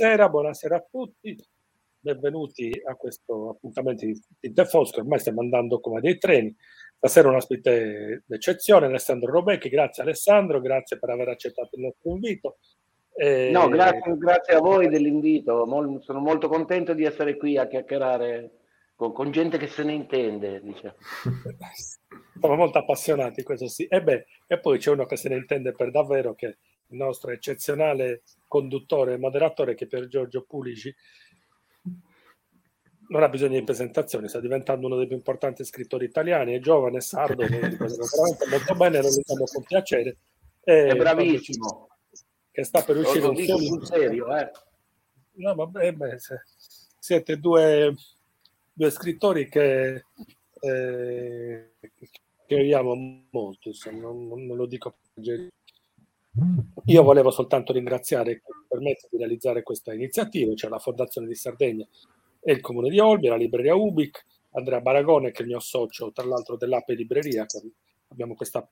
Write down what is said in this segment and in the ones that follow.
buonasera, buonasera a tutti, benvenuti a questo appuntamento di Tinte Fosco, ormai stiamo andando come dei treni, stasera un ospite d'eccezione, Alessandro Robecchi, grazie Alessandro, grazie per aver accettato il nostro invito. Eh, no, grazie, grazie, a voi dell'invito, sono molto contento di essere qui a chiacchierare con, con gente che se ne intende. Diciamo. Siamo molto appassionati, questo sì. E, beh, e poi c'è uno che se ne intende per davvero, che il nostro eccezionale conduttore e moderatore, che per Giorgio Pulici non ha bisogno di presentazioni, sta diventando uno dei più importanti scrittori italiani, è giovane, è sardo, veramente molto bene, lo diciamo con piacere. E è bravissimo. Che sta per uscire un film. sul serio, eh. No, vabbè, beh, siete due, due scrittori che, eh, che amo molto, insomma, non, non lo dico per io volevo soltanto ringraziare chi permette di realizzare questa iniziativa, cioè la Fondazione di Sardegna e il Comune di Olbia, la libreria Ubic, Andrea Baragone che è il mio socio, tra l'altro dell'app e libreria, abbiamo questa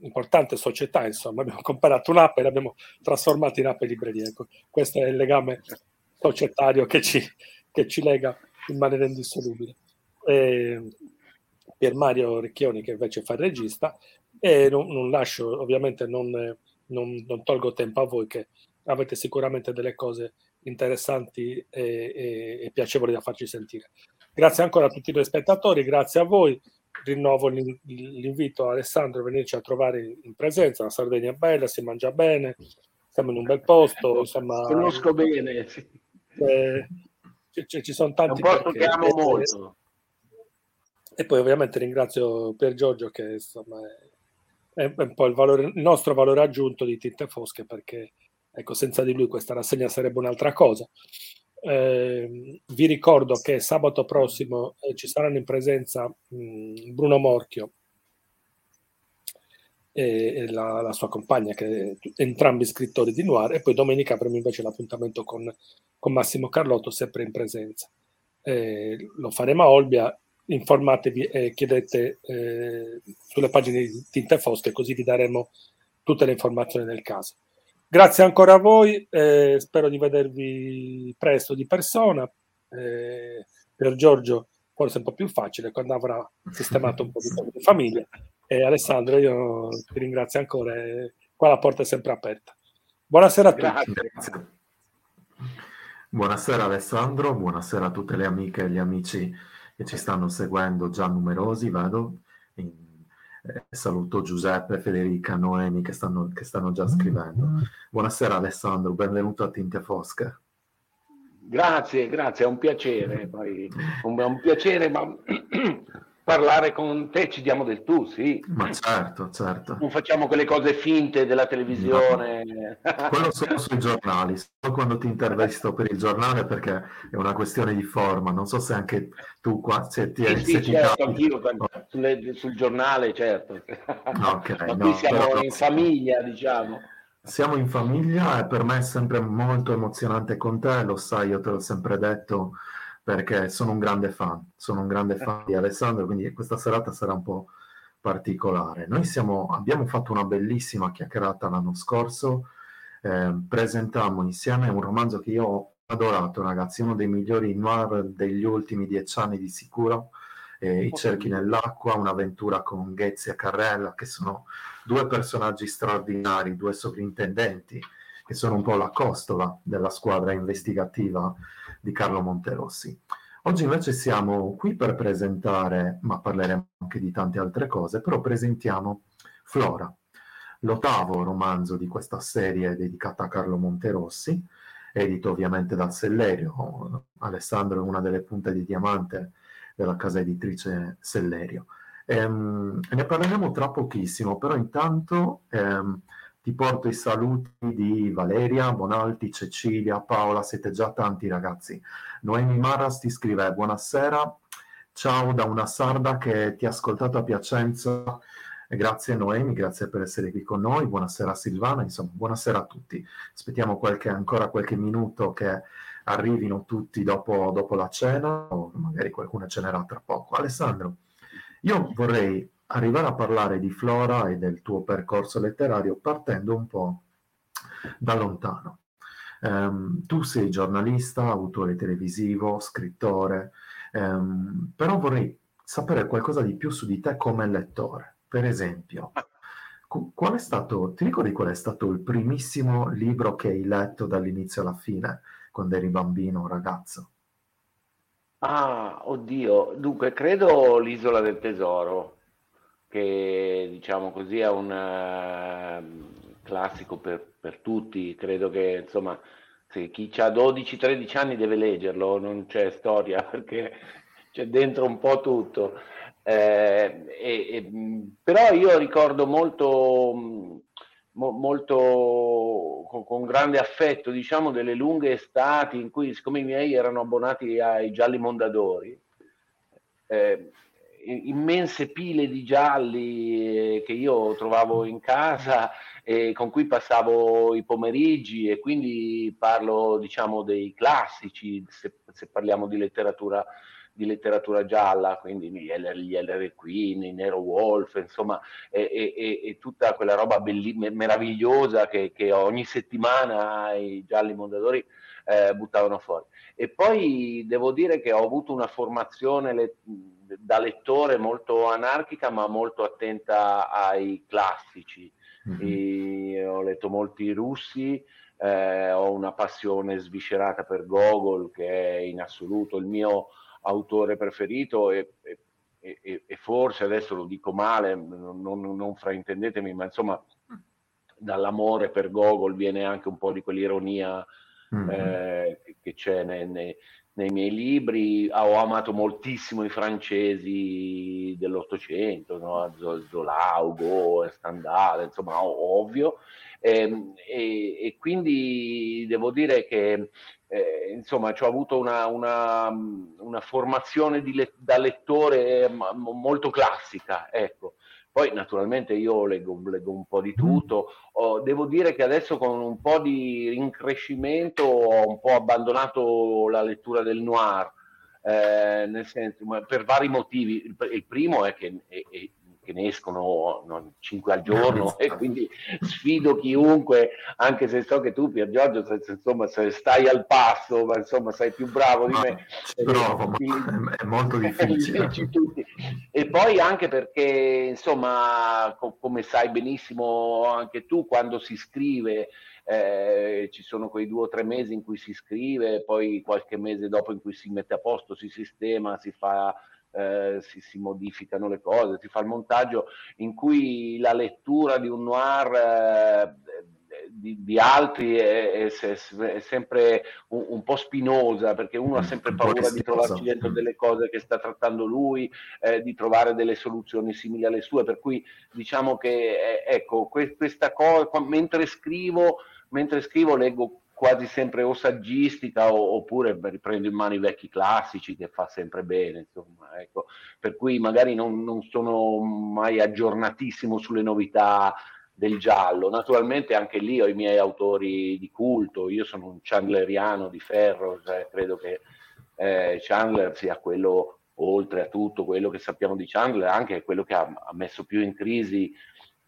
importante società, insomma, abbiamo comprato un'app e l'abbiamo trasformata in app libreria. Ecco, questo è il legame societario che ci, che ci lega in maniera indissolubile. E Pier Mario Ricchioni che invece fa il regista e non, non lascio, ovviamente non, non, non, tolgo tempo a voi che avete sicuramente delle cose interessanti e, e, e piacevoli da farci sentire. Grazie ancora a tutti i spettatori, grazie a voi. Rinnovo l'invito a Alessandro a venirci a trovare in presenza. La Sardegna è bella, si mangia bene, siamo in un bel posto. Insomma, Conosco bene. Eh, ci, ci, sono tanti. È un posto che amo molto. E poi ovviamente ringrazio Pier Giorgio che insomma, è, è un po' il, valore, il nostro valore aggiunto di Tinte Fosche perché ecco, senza di lui questa rassegna sarebbe un'altra cosa. Eh, vi ricordo che sabato prossimo eh, ci saranno in presenza mh, Bruno Morchio e, e la, la, sua compagna, che entrambi scrittori di Noir, e poi domenica avremo invece l'appuntamento con, con Massimo Carlotto, sempre in presenza. Eh, lo faremo a Olbia, informatevi e chiedete eh, sulle pagine di Tinte Fosche, così vi daremo tutte le informazioni del caso. Grazie ancora a voi, eh, spero di vedervi presto di persona. Eh, per Giorgio forse un po' più facile quando avrà sistemato un po' di famiglia. E Alessandro, io ti ringrazio ancora, qua la porta è sempre aperta. Buonasera a tutti. Grazie. Buonasera Alessandro, buonasera a tutte le amiche e gli amici che ci stanno seguendo, già numerosi, vedo. In eh, saluto Giuseppe, Federica, Noemi che stanno, che stanno già scrivendo. Mm. Buonasera Alessandro, benvenuto a Tinte Fosche. Grazie, grazie, è un piacere, poi, un, un piacere, ma parlare con te ci diamo del tu, sì. Ma certo, certo. Non facciamo quelle cose finte della televisione. No. Quello solo sui giornali, solo quando ti intervisto per il giornale perché è una questione di forma. Non so se anche tu qua se ti, sì, se sì, certo, anch'io sulle, sul giornale, certo. Okay, Ma qui no, siamo però... in famiglia, diciamo. Siamo in famiglia e per me è sempre molto emozionante con te, lo sai, io te l'ho sempre detto perché sono un grande fan, sono un grande fan di Alessandro, quindi questa serata sarà un po' particolare. Noi siamo, abbiamo fatto una bellissima chiacchierata l'anno scorso, eh, presentammo insieme un romanzo che io ho adorato, ragazzi, uno dei migliori noir degli ultimi dieci anni di sicuro, eh, I cerchi nell'acqua, un'avventura con Ghezzi e Carrella, che sono due personaggi straordinari, due sovrintendenti, che sono un po' la costola della squadra investigativa di Carlo Monterossi. Oggi invece siamo qui per presentare, ma parleremo anche di tante altre cose, però presentiamo Flora, l'ottavo romanzo di questa serie dedicata a Carlo Monterossi, edito ovviamente dal Sellerio. Alessandro è una delle punte di diamante della casa editrice Sellerio. Ehm, ne parleremo tra pochissimo, però intanto ehm, ti porto i saluti di Valeria, Bonalti, Cecilia, Paola, siete già tanti ragazzi. Noemi Maras ti scrive buonasera, ciao da una sarda che ti ha ascoltato a Piacenza. Grazie Noemi, grazie per essere qui con noi. Buonasera Silvana, insomma, buonasera a tutti. Aspettiamo qualche, ancora qualche minuto che arrivino tutti dopo, dopo la cena, o magari qualcuno cenerà tra poco. Alessandro, io vorrei arrivare a parlare di Flora e del tuo percorso letterario partendo un po' da lontano. Um, tu sei giornalista, autore televisivo, scrittore, um, però vorrei sapere qualcosa di più su di te come lettore. Per esempio, qual è stato, ti ricordi qual è stato il primissimo libro che hai letto dall'inizio alla fine, quando eri bambino o ragazzo? Ah, oddio, dunque credo l'Isola del Tesoro, che diciamo così è un uh, classico per, per, tutti, credo che insomma se chi ha 12-13 anni deve leggerlo, non c'è storia perché c'è dentro un po' tutto. Eh, e, e, però io ricordo molto, mo, molto con, con, grande affetto, diciamo, delle lunghe estati in cui, siccome i miei erano abbonati ai gialli mondadori, eh, immense pile di gialli eh, che io trovavo in casa e con cui passavo i pomeriggi e quindi parlo diciamo dei classici se, se parliamo di letteratura di letteratura gialla, quindi gli L.R. Queen, i Nero Wolf, insomma, e, e, e tutta quella roba belli- meravigliosa che, che, ogni settimana i gialli mondadori eh, buttavano fuori. E poi devo dire che ho avuto una formazione le- da lettore molto anarchica, ma molto attenta ai classici. Mm-hmm. ho letto molti russi, eh, ho una passione sviscerata per Gogol, che è in assoluto il mio autore preferito e, e, e, e, forse adesso lo dico male, non, non, non fraintendetemi, ma insomma dall'amore per Gogol viene anche un po' di quell'ironia mm-hmm. eh, che c'è nei, nei, nei, miei libri. Ho amato moltissimo i francesi dell'Ottocento, no? Zolaugo, Stendhal, insomma, ovvio. Ehm, e, e, quindi devo dire che eh, insomma, ho avuto una, una, una formazione le, da lettore molto classica, ecco. Poi naturalmente io leggo, leggo un po' di tutto, oh, devo dire che adesso con un po' di rincrescimento ho un po' abbandonato la lettura del noir, eh, nel senso, per vari motivi. Il, il primo è che è, è, che ne escono no, 5 al giorno e quindi sfido chiunque, anche se so che tu Pier Giorgio, se, se, insomma, se stai al passo, ma insomma sei più bravo di me. Provo, ma è molto difficile. e poi anche perché, insomma, co- come sai benissimo anche tu, quando si scrive... Eh, ci sono quei due o tre mesi in cui si scrive, poi qualche mese dopo in cui si mette a posto, si sistema, si fa eh, si, si, modificano le cose, si fa il montaggio in cui la lettura di un noir eh, di, di, altri è, è, è sempre un, un, po' spinosa perché uno ha mm, sempre paura di trovarsi dentro mm. delle cose che sta trattando lui, eh, di trovare delle soluzioni simili alle sue, per cui diciamo che eh, ecco, questa cosa, mentre scrivo, mentre scrivo leggo quasi sempre o saggistica o, oppure riprendo in mano i vecchi classici che fa sempre bene, insomma, ecco. per cui magari non, non sono mai aggiornatissimo sulle novità del giallo. Naturalmente anche lì ho i miei autori di culto, io sono un chandleriano di ferro, cioè credo che eh, Chandler sia quello, oltre a tutto quello che sappiamo di Chandler, anche quello che ha, ha messo più in crisi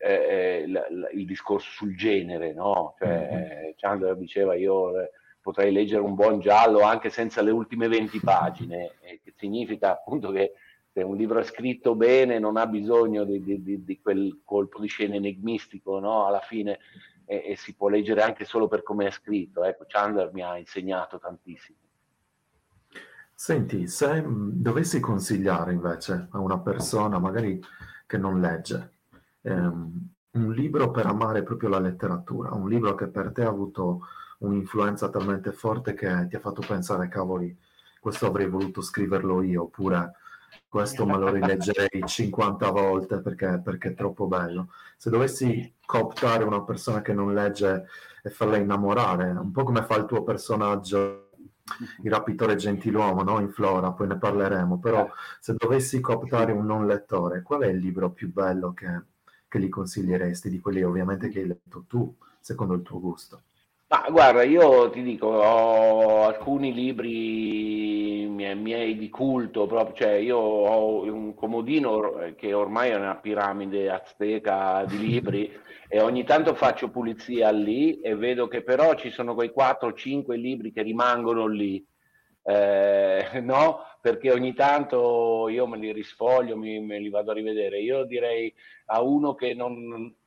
eh, l, l, il discorso sul genere, no? Cioè, mm-hmm. Chandler diceva io eh, potrei leggere un buon giallo anche senza le ultime 20 pagine, eh, che significa appunto che se un libro è scritto bene non ha bisogno di, di, di, di quel colpo di scena enigmistico, no? Alla fine e, e, si può leggere anche solo per come è scritto. Ecco, Chandler mi ha insegnato tantissimo. Senti, se dovessi consigliare invece a una persona magari che non legge, ehm, un libro per amare proprio la letteratura, un libro che per te ha avuto un'influenza talmente forte che ti ha fatto pensare, cavoli, questo avrei voluto scriverlo io, oppure questo me lo rileggerei 50 volte perché, perché, è troppo bello. Se dovessi cooptare una persona che non legge e farla innamorare, un po' come fa il tuo personaggio, il rapitore gentiluomo, no? in Flora, poi ne parleremo, però se dovessi cooptare un non lettore, qual è il libro più bello che, che gli consiglieresti di quelli ovviamente che hai letto tu, secondo il tuo gusto? Ma guarda, io ti dico, ho alcuni libri miei, miei di culto, proprio, cioè io ho un comodino che ormai è una piramide azteca di libri e ogni tanto faccio pulizia lì e vedo che però ci sono quei 4-5 libri che rimangono lì. Eh, no, perché ogni tanto io me li risfoglio, mi, me li vado a rivedere. Io direi a uno che non,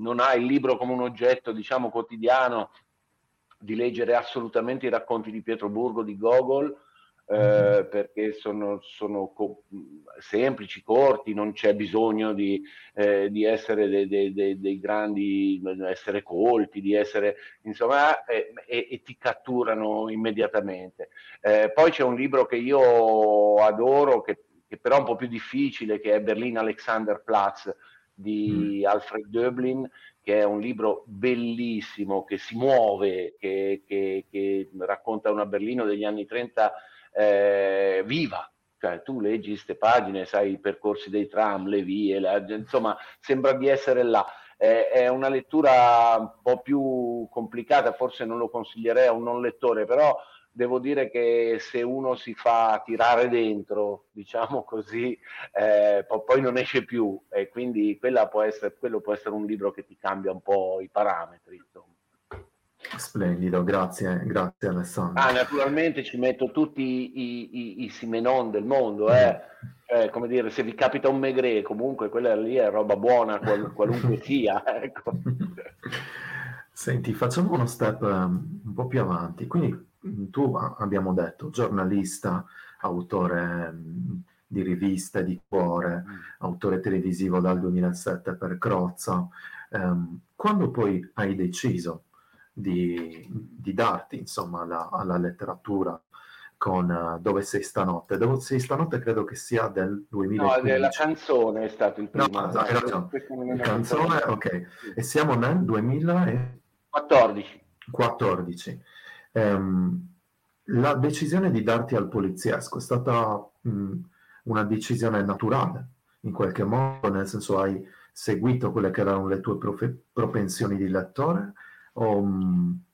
non ha il libro come un oggetto, diciamo, quotidiano, di leggere assolutamente i racconti di Pietro Burgo di Gogol, eh, mm-hmm. perché sono, sono co- semplici, corti, non c'è bisogno di, eh, di essere dei, dei, dei, dei, grandi, essere colti, di essere, insomma, eh, e, e, ti catturano immediatamente. Eh, poi c'è un libro che io adoro, che, che, però è un po' più difficile, che è Berlin Alexanderplatz di mm. Alfred Döblin, che è un libro bellissimo, che si muove, che, che, che racconta una Berlino degli anni 30 eh, viva. Cioè, tu leggi queste pagine, sai i percorsi dei tram, le vie, la, insomma, sembra di essere là. Eh, è una lettura un po' più complicata, forse non lo consiglierei a un non lettore, però devo dire che se uno si fa tirare dentro, diciamo così, eh, poi non esce più e quindi può essere, quello può essere un libro che ti cambia un po' i parametri. Insomma. Splendido, grazie, grazie Alessandro. Ah, naturalmente ci metto tutti i, i, i Simenon del mondo, eh. eh, come dire, se vi capita un Megre, comunque quella lì è roba buona, qual, qualunque sia. Ecco. Senti, facciamo uno step um, un po' più avanti. Quindi tu abbiamo detto giornalista, autore mm, di riviste di cuore, mm. autore televisivo dal 2007 per Crozza. Um, quando poi hai deciso di, di darti insomma alla, alla letteratura con uh, Dove sei stanotte? Dove sei stanotte credo che sia del 2015. No, la canzone è stato il primo. No, hai ragione. La canzone, ok. E siamo nel 2014. 14. Um, la decisione di darti al poliziesco è stata mh, una decisione naturale, in qualche modo, nel senso hai seguito quelle che erano le tue profe- propensioni di lettore o, mh,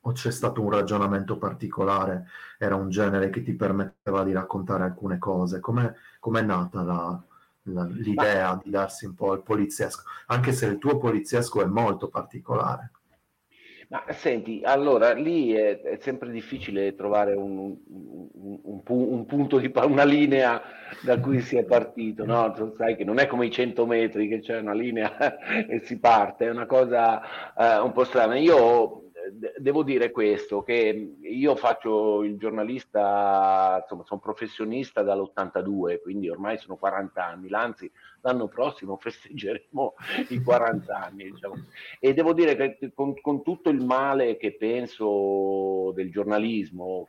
o, c'è stato un ragionamento particolare, era un genere che ti permetteva di raccontare alcune cose? Com'è, com'è nata la, la, l'idea di darsi un po' al poliziesco, anche se il tuo poliziesco è molto particolare? Ma senti, allora lì è, è sempre difficile trovare un, un, un, un, punto di una linea da cui si è partito, no? Sai che non è come i 100 metri che c'è una linea e si parte, è una cosa eh, un po' strana. Io devo dire questo, che io faccio il giornalista, insomma, sono professionista dall'82, quindi ormai sono 40 anni, anzi l'anno prossimo festeggeremo i 40 anni. Diciamo. E devo dire che con, con, tutto il male che penso del giornalismo,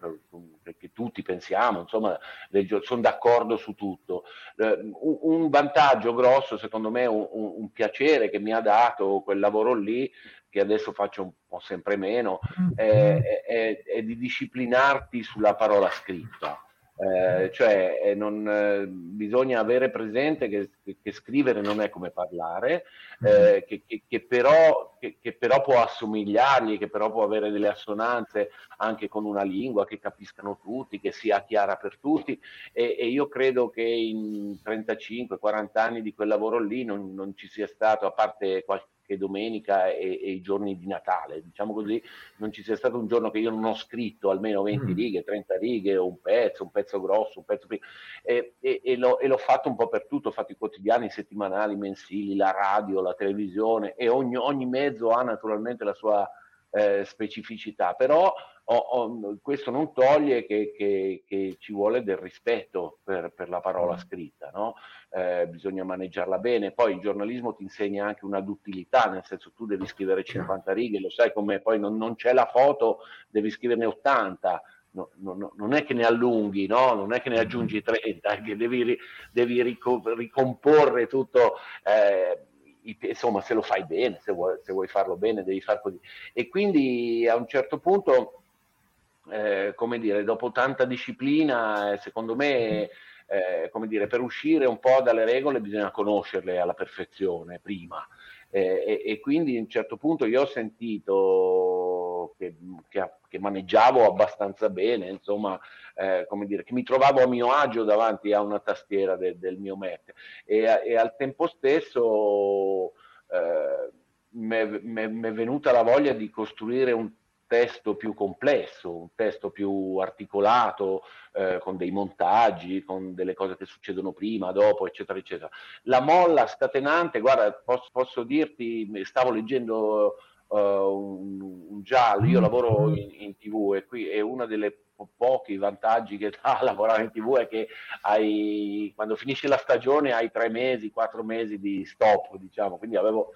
che, che tutti pensiamo, insomma, del, sono d'accordo su tutto, eh, un, un, vantaggio grosso, secondo me, un, un piacere che mi ha dato quel lavoro lì, che adesso faccio un po' sempre meno, è, è, è di disciplinarti sulla parola scritta. Eh, cioè eh, non, eh, bisogna avere presente che, che, che, scrivere non è come parlare, eh, che, che, però, che, però, può assomigliargli, che però può avere delle assonanze anche con una lingua che capiscano tutti, che sia chiara per tutti. E, e io credo che in 35-40 anni di quel lavoro lì non, non ci sia stato, a parte qualche che domenica e, e, i giorni di Natale, diciamo così, non ci sia stato un giorno che io non ho scritto almeno 20 mm. righe, 30 righe, o un pezzo, un pezzo grosso, un pezzo piccolo, e, e, e, l'ho, e l'ho fatto un po' per tutto, ho fatto i quotidiani, i settimanali, i mensili, la radio, la televisione, e ogni, ogni mezzo ha naturalmente la sua eh, specificità, però ho, ho, questo non toglie che, che, che, ci vuole del rispetto per, per la parola mm. scritta, no? eh, bisogna maneggiarla bene, poi il giornalismo ti insegna anche una duttilità, nel senso tu devi scrivere 50 righe, lo sai come poi non, non c'è la foto, devi scriverne 80, No, no, non è che ne allunghi, no? non è che ne aggiungi 30, è che devi, devi ricomporre tutto. Eh, insomma, se lo fai bene, se vuoi, se vuoi, farlo bene, devi far così. E quindi a un certo punto, eh, come dire, dopo tanta disciplina, eh, secondo me, eh, come dire, per uscire un po' dalle regole bisogna conoscerle alla perfezione prima. Eh, e, e, quindi a un certo punto io ho sentito che, che, che maneggiavo abbastanza bene, insomma, eh, come dire, che mi trovavo a mio agio davanti a una tastiera de, del mio Mac e, e al tempo stesso eh, mi è venuta la voglia di costruire un testo più complesso, un testo più articolato, eh, con dei montaggi, con delle cose che succedono prima, dopo, eccetera, eccetera. La molla scatenante, guarda, posso, posso dirti, stavo leggendo uh, un, un, giallo, io lavoro in, in tv e qui è una delle pochi vantaggi che ha lavorare in tv è che hai, quando finisce la stagione hai tre mesi, quattro mesi di stop, diciamo, quindi avevo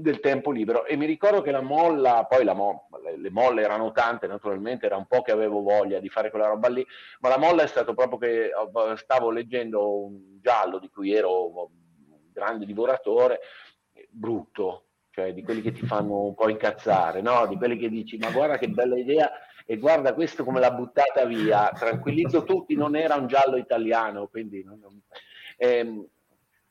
del tempo libero e mi ricordo che la molla, poi la mo, le molle erano tante naturalmente, era un po' che avevo voglia di fare quella roba lì, ma la molla è stato proprio che stavo leggendo un giallo di cui ero un grande divoratore, brutto, cioè di quelli che ti fanno un po' incazzare, no? di quelli che dici ma guarda che bella idea e guarda questo come l'ha buttata via, tranquillizzo tutti, non era un giallo italiano, quindi... Non, non, ehm,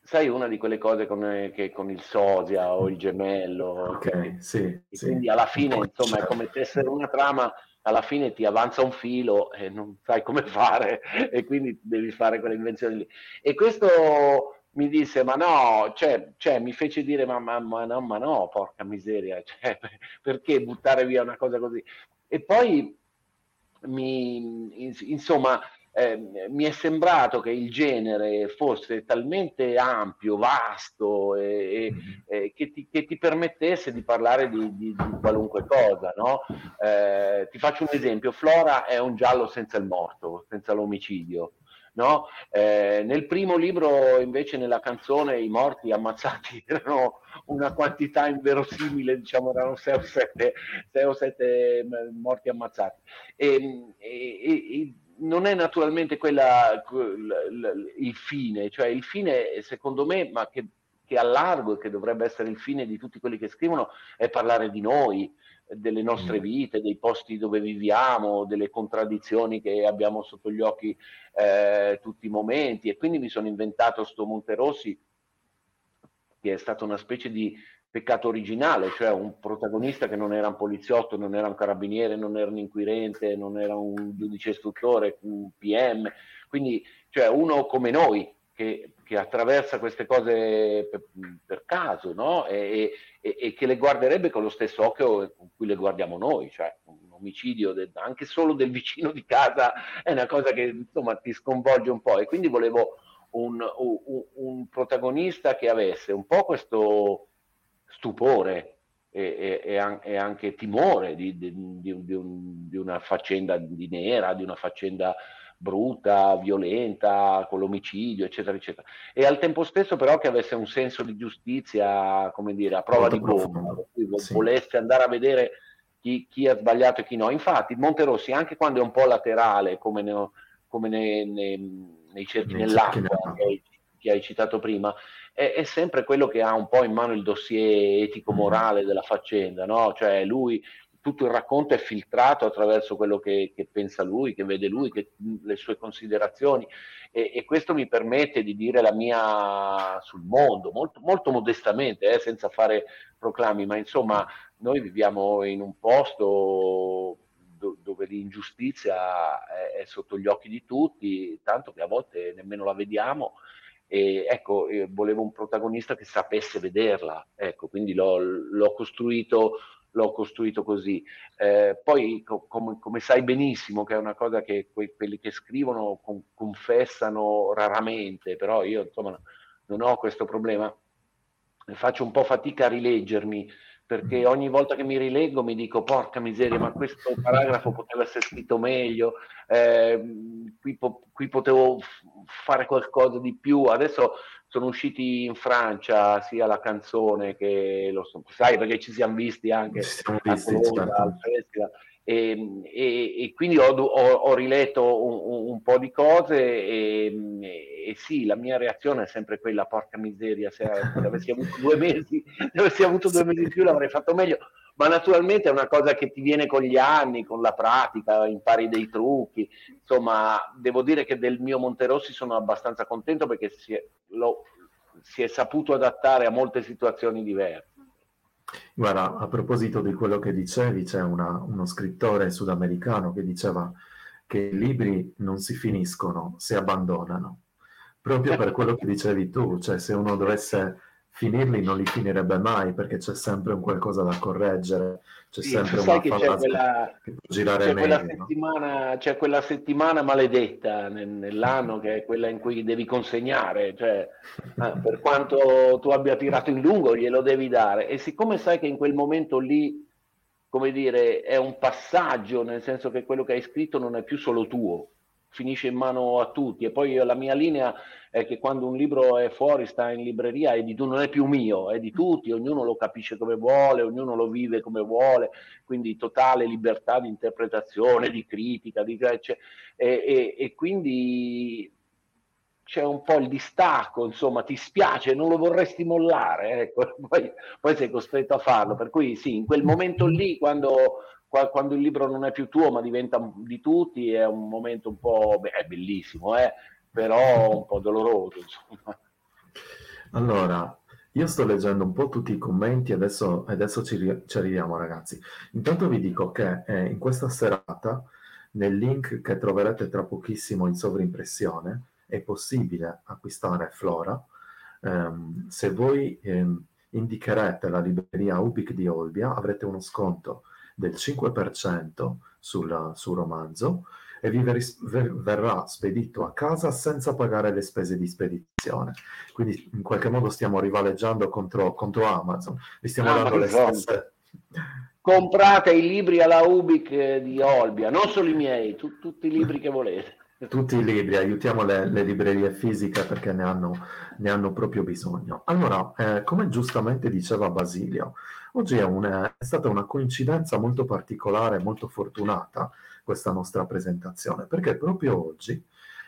sai, una di quelle cose con, che, con il sosia o il gemello. Ok, sì, sì. Quindi alla fine, insomma, è come tessere una trama, alla fine ti avanza un filo e non sai come fare e quindi devi fare quelle invenzioni lì. E questo mi disse, ma no, cioè, cioè mi fece dire, ma, ma, ma, no, ma no, porca miseria, cioè, perché buttare via una cosa così? E poi mi, insomma, eh, mi è sembrato che il genere fosse talmente ampio, vasto e, mm-hmm. e che, ti, che, ti, permettesse di parlare di, di, di qualunque cosa. No? Eh, ti faccio un esempio, Flora è un giallo senza il morto, senza l'omicidio. No? Eh, nel primo libro, invece, nella canzone, i morti ammazzati erano una quantità inverosimile, diciamo, erano 6 o 7, o 7 morti ammazzati. E, e, e non è naturalmente quella il fine, cioè il fine secondo me, ma che, che a largo e che dovrebbe essere il fine di tutti quelli che scrivono, è parlare di noi, delle nostre mm. vite, dei posti dove viviamo, delle contraddizioni che abbiamo sotto gli occhi eh, tutti i momenti. E quindi mi sono inventato sto Monterossi, che è stata una specie di peccato originale, cioè un protagonista che non era un poliziotto, non era un carabiniere, non era un inquirente, non era un giudice istruttore, un PM, quindi cioè uno come noi che, che attraversa queste cose per, per caso no? e, e, e, che le guarderebbe con lo stesso occhio con cui le guardiamo noi, cioè un omicidio del, anche solo del vicino di casa è una cosa che insomma ti sconvolge un po' e quindi volevo un, un, un protagonista che avesse un po' questo stupore e, e, e anche timore di, di, di, un, di, una faccenda di nera, di una faccenda brutta, violenta, con l'omicidio, eccetera, eccetera. E al tempo stesso però che avesse un senso di giustizia, come dire, a prova Molto di cui sì. volesse andare a vedere chi, chi, ha sbagliato e chi no. Infatti Monterossi, anche quando è un po' laterale, come, ne, come ne, ne, nei cerchi nell'acqua che hai, che hai citato prima, è, è, sempre quello che ha un po' in mano il dossier etico-morale della faccenda, no? Cioè lui, tutto il racconto è filtrato attraverso quello che, che pensa lui, che vede lui, che, le sue considerazioni. E, e, questo mi permette di dire la mia sul mondo, molto, molto modestamente, eh, senza fare proclami, ma insomma noi viviamo in un posto dove l'ingiustizia è, è, sotto gli occhi di tutti, tanto che a volte nemmeno la vediamo e ecco, volevo un protagonista che sapesse vederla, ecco, quindi l'ho, l'ho costruito l'ho costruito così. Eh, poi, co- come, come, sai benissimo, che è una cosa che que- quelli che scrivono con- confessano raramente, però io insomma non ho questo problema, faccio un po' fatica a rileggermi perché ogni volta che mi rileggo mi dico porca miseria, ma questo paragrafo poteva essere scritto meglio, eh, qui, po- qui, potevo fare qualcosa di più. Adesso sono usciti in Francia sia la canzone che lo so, sai perché ci siamo visti anche a Colombia, certo. al festival e, e, e quindi ho, ho, ho riletto un, un, po' di cose e, e, sì, la mia reazione è sempre quella, porca miseria, se, se avessi avuto due mesi, se avessi avuto due mesi in più l'avrei fatto meglio, ma naturalmente è una cosa che ti viene con gli anni, con la pratica, impari dei trucchi, insomma, devo dire che del mio Monterossi sono abbastanza contento perché si è, lo, si è saputo adattare a molte situazioni diverse. Guarda, a proposito di quello che dicevi, c'è una, uno scrittore sudamericano che diceva che i libri non si finiscono, si abbandonano. Proprio per quello che dicevi tu, cioè se uno dovesse finirli non li finirebbe mai perché c'è sempre un qualcosa da correggere, c'è sì, sempre una che c'è quella, che può girare c'è meglio. Quella settimana, no? C'è quella settimana maledetta nell'anno che è quella in cui devi consegnare, cioè eh, per quanto tu abbia tirato in lungo glielo devi dare e siccome sai che in quel momento lì come dire, è un passaggio, nel senso che quello che hai scritto non è più solo tuo, finisce in mano a tutti. E poi la mia linea è che quando un libro è fuori, sta in libreria, è di, non è più mio, è di tutti, ognuno lo capisce come vuole, ognuno lo vive come vuole, quindi totale libertà di interpretazione, di critica, di, cioè, e, e, e quindi c'è un po' il distacco, insomma, ti spiace, non lo vorresti mollare, ecco. poi, poi, sei costretto a farlo. Per cui sì, in quel momento lì, quando quando il libro non è più tuo ma diventa di tutti, è un momento un po' beh, bellissimo, eh? però un po' doloroso. Insomma. Allora, io sto leggendo un po' tutti i commenti, adesso, adesso ci, ci, arriviamo ragazzi. Intanto vi dico che eh, in questa serata, nel link che troverete tra pochissimo in sovrimpressione, è possibile acquistare Flora. Um, se voi um, indicherete la libreria Ubic di Olbia, avrete uno sconto del 5% sul, sul romanzo e vi ver- verrà spedito a casa senza pagare le spese di spedizione. Quindi in qualche modo stiamo rivaleggiando contro, contro Amazon, vi stiamo Amazon. dando le stesse... Comprate i libri alla Ubic di Olbia, non solo i miei, tu, tutti i libri che volete. Tutti i libri, aiutiamo le, le librerie fisiche perché ne hanno, ne hanno proprio bisogno. Allora, eh, come giustamente diceva Basilio, oggi è, una, è, stata una coincidenza molto particolare, molto fortunata questa nostra presentazione, perché proprio oggi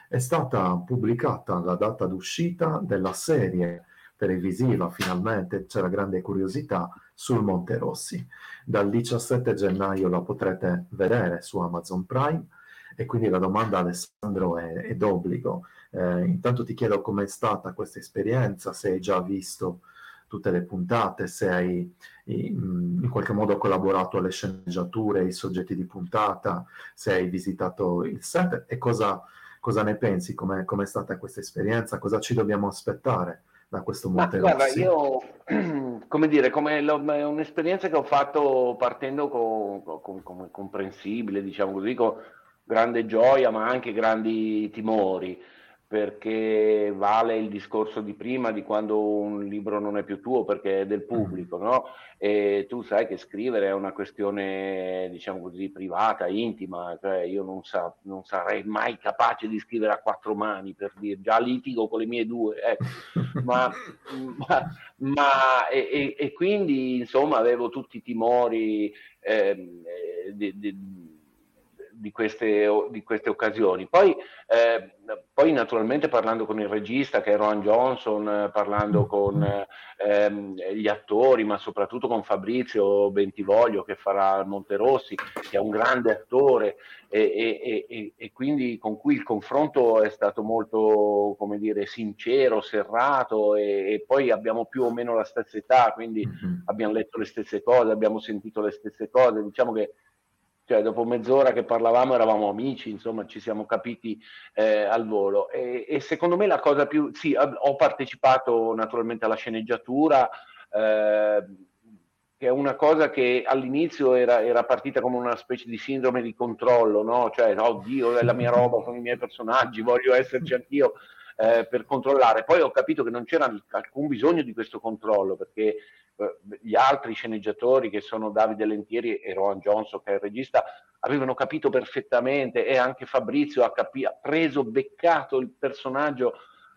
è stata pubblicata la data d'uscita della serie televisiva, finalmente c'era grande curiosità, sul Monte Rossi. Dal 17 gennaio la potrete vedere su Amazon Prime e quindi la domanda, Alessandro, è, è d'obbligo. Eh, intanto ti chiedo com'è stata questa esperienza, se hai già visto tutte le puntate, se hai in, qualche modo collaborato alle sceneggiature, ai soggetti di puntata, se hai visitato il set e cosa, cosa ne pensi, com'è, com'è stata questa esperienza, cosa ci dobbiamo aspettare da questo Monte Guarda, io, come dire, come lo, è un'esperienza che ho fatto partendo con, con, come comprensibile, diciamo così, con, grande gioia ma anche grandi timori perché vale il discorso di prima di quando un libro non è più tuo perché è del pubblico, no? E tu sai che scrivere è una questione, diciamo così, privata, intima, cioè io non, sa, non sarei mai capace di scrivere a quattro mani, per dire, già litigo con le mie due, ecco. ma, ma, ma e, e, quindi, insomma, avevo tutti i timori eh, di, di di queste, di queste occasioni. Poi, eh, poi, naturalmente parlando con il regista che è Ron Johnson, parlando con ehm, gli attori, ma soprattutto con Fabrizio Bentivoglio che farà Monterossi, che è un grande attore e, e, e, e, quindi con cui il confronto è stato molto, come dire, sincero, serrato e, poi abbiamo più o meno la stessa età, quindi mm-hmm. abbiamo letto le stesse cose, abbiamo sentito le stesse cose, diciamo che cioè dopo mezz'ora che parlavamo eravamo amici, insomma ci siamo capiti eh, al volo e, e, secondo me la cosa più, sì, ho partecipato naturalmente alla sceneggiatura, eh, che è una cosa che all'inizio era, era, partita come una specie di sindrome di controllo, no? Cioè, oddio, è la mia roba, sono i miei personaggi, voglio esserci anch'io eh, per controllare. Poi ho capito che non c'era alcun bisogno di questo controllo, perché eh, gli altri sceneggiatori che sono Davide Lentieri e Rowan Johnson che è il regista avevano capito perfettamente e anche Fabrizio ha, capi- ha preso, beccato il personaggio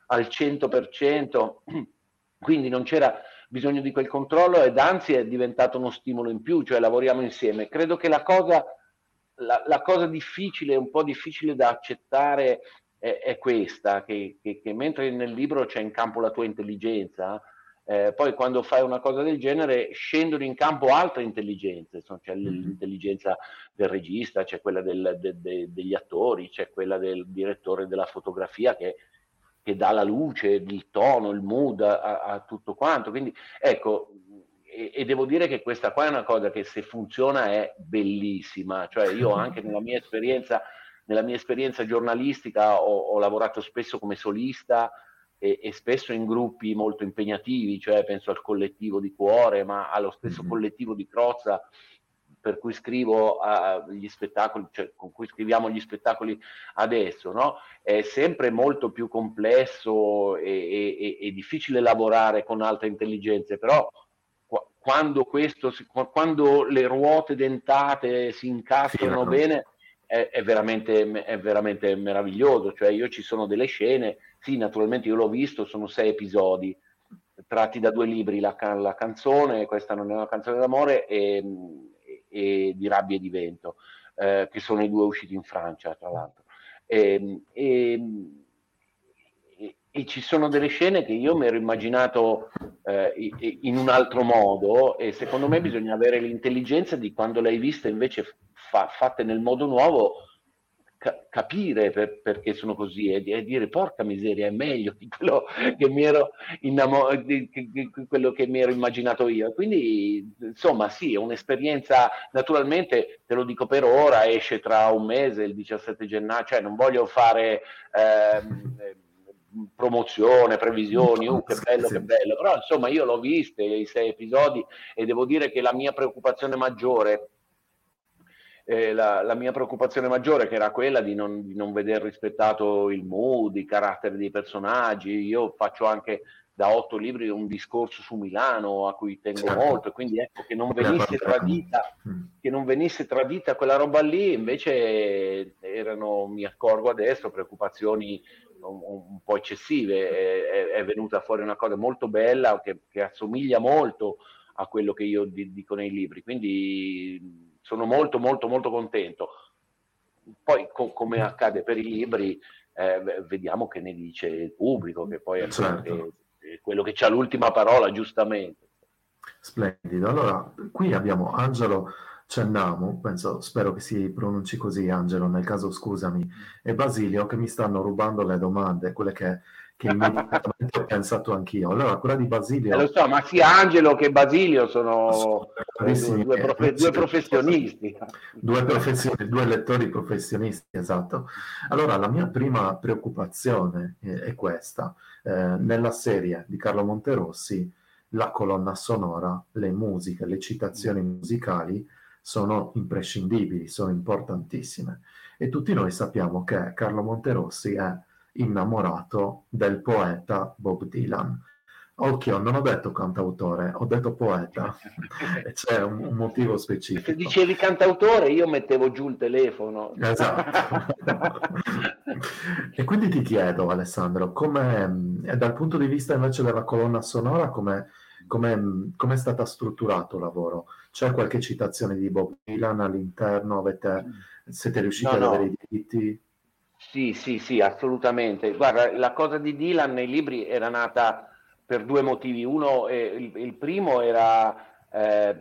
al 100%, quindi non c'era bisogno di quel controllo ed anzi è diventato uno stimolo in più, cioè lavoriamo insieme. Credo che la cosa, la, la cosa difficile, un po' difficile da accettare è, è questa, che, che, che mentre nel libro c'è in campo la tua intelligenza, eh, poi quando fai una cosa del genere scendono in campo altre intelligenze, insomma, c'è mm-hmm. l'intelligenza del regista, c'è quella del, de, de, degli attori, c'è quella del direttore della fotografia che, che dà la luce, il tono, il mood a, a tutto quanto. Quindi ecco, e, e, devo dire che questa qua è una cosa che se funziona è bellissima, cioè io anche nella mia esperienza, nella mia esperienza giornalistica ho, ho lavorato spesso come solista e, e, spesso in gruppi molto impegnativi, cioè penso al collettivo di cuore, ma allo stesso mm-hmm. collettivo di Crozza per cui scrivo uh, gli spettacoli, cioè con cui scriviamo gli spettacoli adesso, no? È sempre molto più complesso e, e, e difficile lavorare con altre intelligenze, però quando, questo, quando le ruote dentate si incastrano sì, bene è, è, veramente, è veramente meraviglioso. Cioè io ci sono delle scene, sì naturalmente io l'ho visto, sono sei episodi tratti da due libri, la, la canzone, questa non è una canzone d'amore, e, e di Rabbia e di Vento, eh, che sono i due usciti in Francia tra l'altro. E, e, e ci sono delle scene che io mi ero immaginato eh, in un altro modo e secondo me bisogna avere l'intelligenza di quando le hai viste invece fa, fatte nel modo nuovo ca- capire per, perché sono così e, e, dire porca miseria è meglio di quello che mi ero, innamo- di, di, di quello che mi ero immaginato io. Quindi insomma sì è un'esperienza naturalmente te lo dico per ora esce tra un mese il 17 gennaio cioè non voglio fare ehm, promozione, previsioni, uh, che bello, che bello, però insomma io l'ho viste i sei episodi e devo dire che la mia preoccupazione maggiore, eh, la, la, mia preoccupazione maggiore che era quella di non, di non veder rispettato il mood, i caratteri dei personaggi, io faccio anche da otto libri un discorso su Milano a cui tengo certo. molto. Quindi ecco che non venisse tradita mm. che non venisse tradita quella roba lì invece erano mi accorgo adesso preoccupazioni un, un po' eccessive, è, è, venuta fuori una cosa molto bella che, che, assomiglia molto a quello che io dico nei libri, quindi sono molto molto molto contento. Poi co- come accade per i libri, eh, vediamo che ne dice il pubblico, che poi è, certo. è quello che ha l'ultima parola, giustamente. Splendido. Allora, qui abbiamo Angelo Cennamo, penso, spero che si pronunci così Angelo, nel caso scusami, e Basilio che mi stanno rubando le domande, quelle che, che immediatamente ho pensato anch'io. Allora, quella di Basilio... Eh, lo so, ma sia Angelo che Basilio sono due, due, profe- due professionisti. Due, professioni, due lettori professionisti, esatto. Allora, la mia prima preoccupazione è, è questa. Eh, nella serie di Carlo Monterossi, la colonna sonora, le musiche, le citazioni musicali sono imprescindibili, sono importantissime. E tutti noi sappiamo che Carlo Monterossi è innamorato del poeta Bob Dylan. Occhio, non ho detto cantautore, ho detto poeta. e c'è un, un, motivo specifico. Se dicevi cantautore, io mettevo giù il telefono. Esatto. e quindi ti chiedo, Alessandro, come, dal punto di vista invece della colonna sonora, come è stato strutturato il lavoro? C'è qualche citazione di Bob Dylan all'interno? Avete, siete riusciti no, ad avere i diritti? Sì, sì, sì, assolutamente. Guarda, la cosa di Dylan nei libri era nata per due motivi. Uno, eh, il, il, primo era, eh,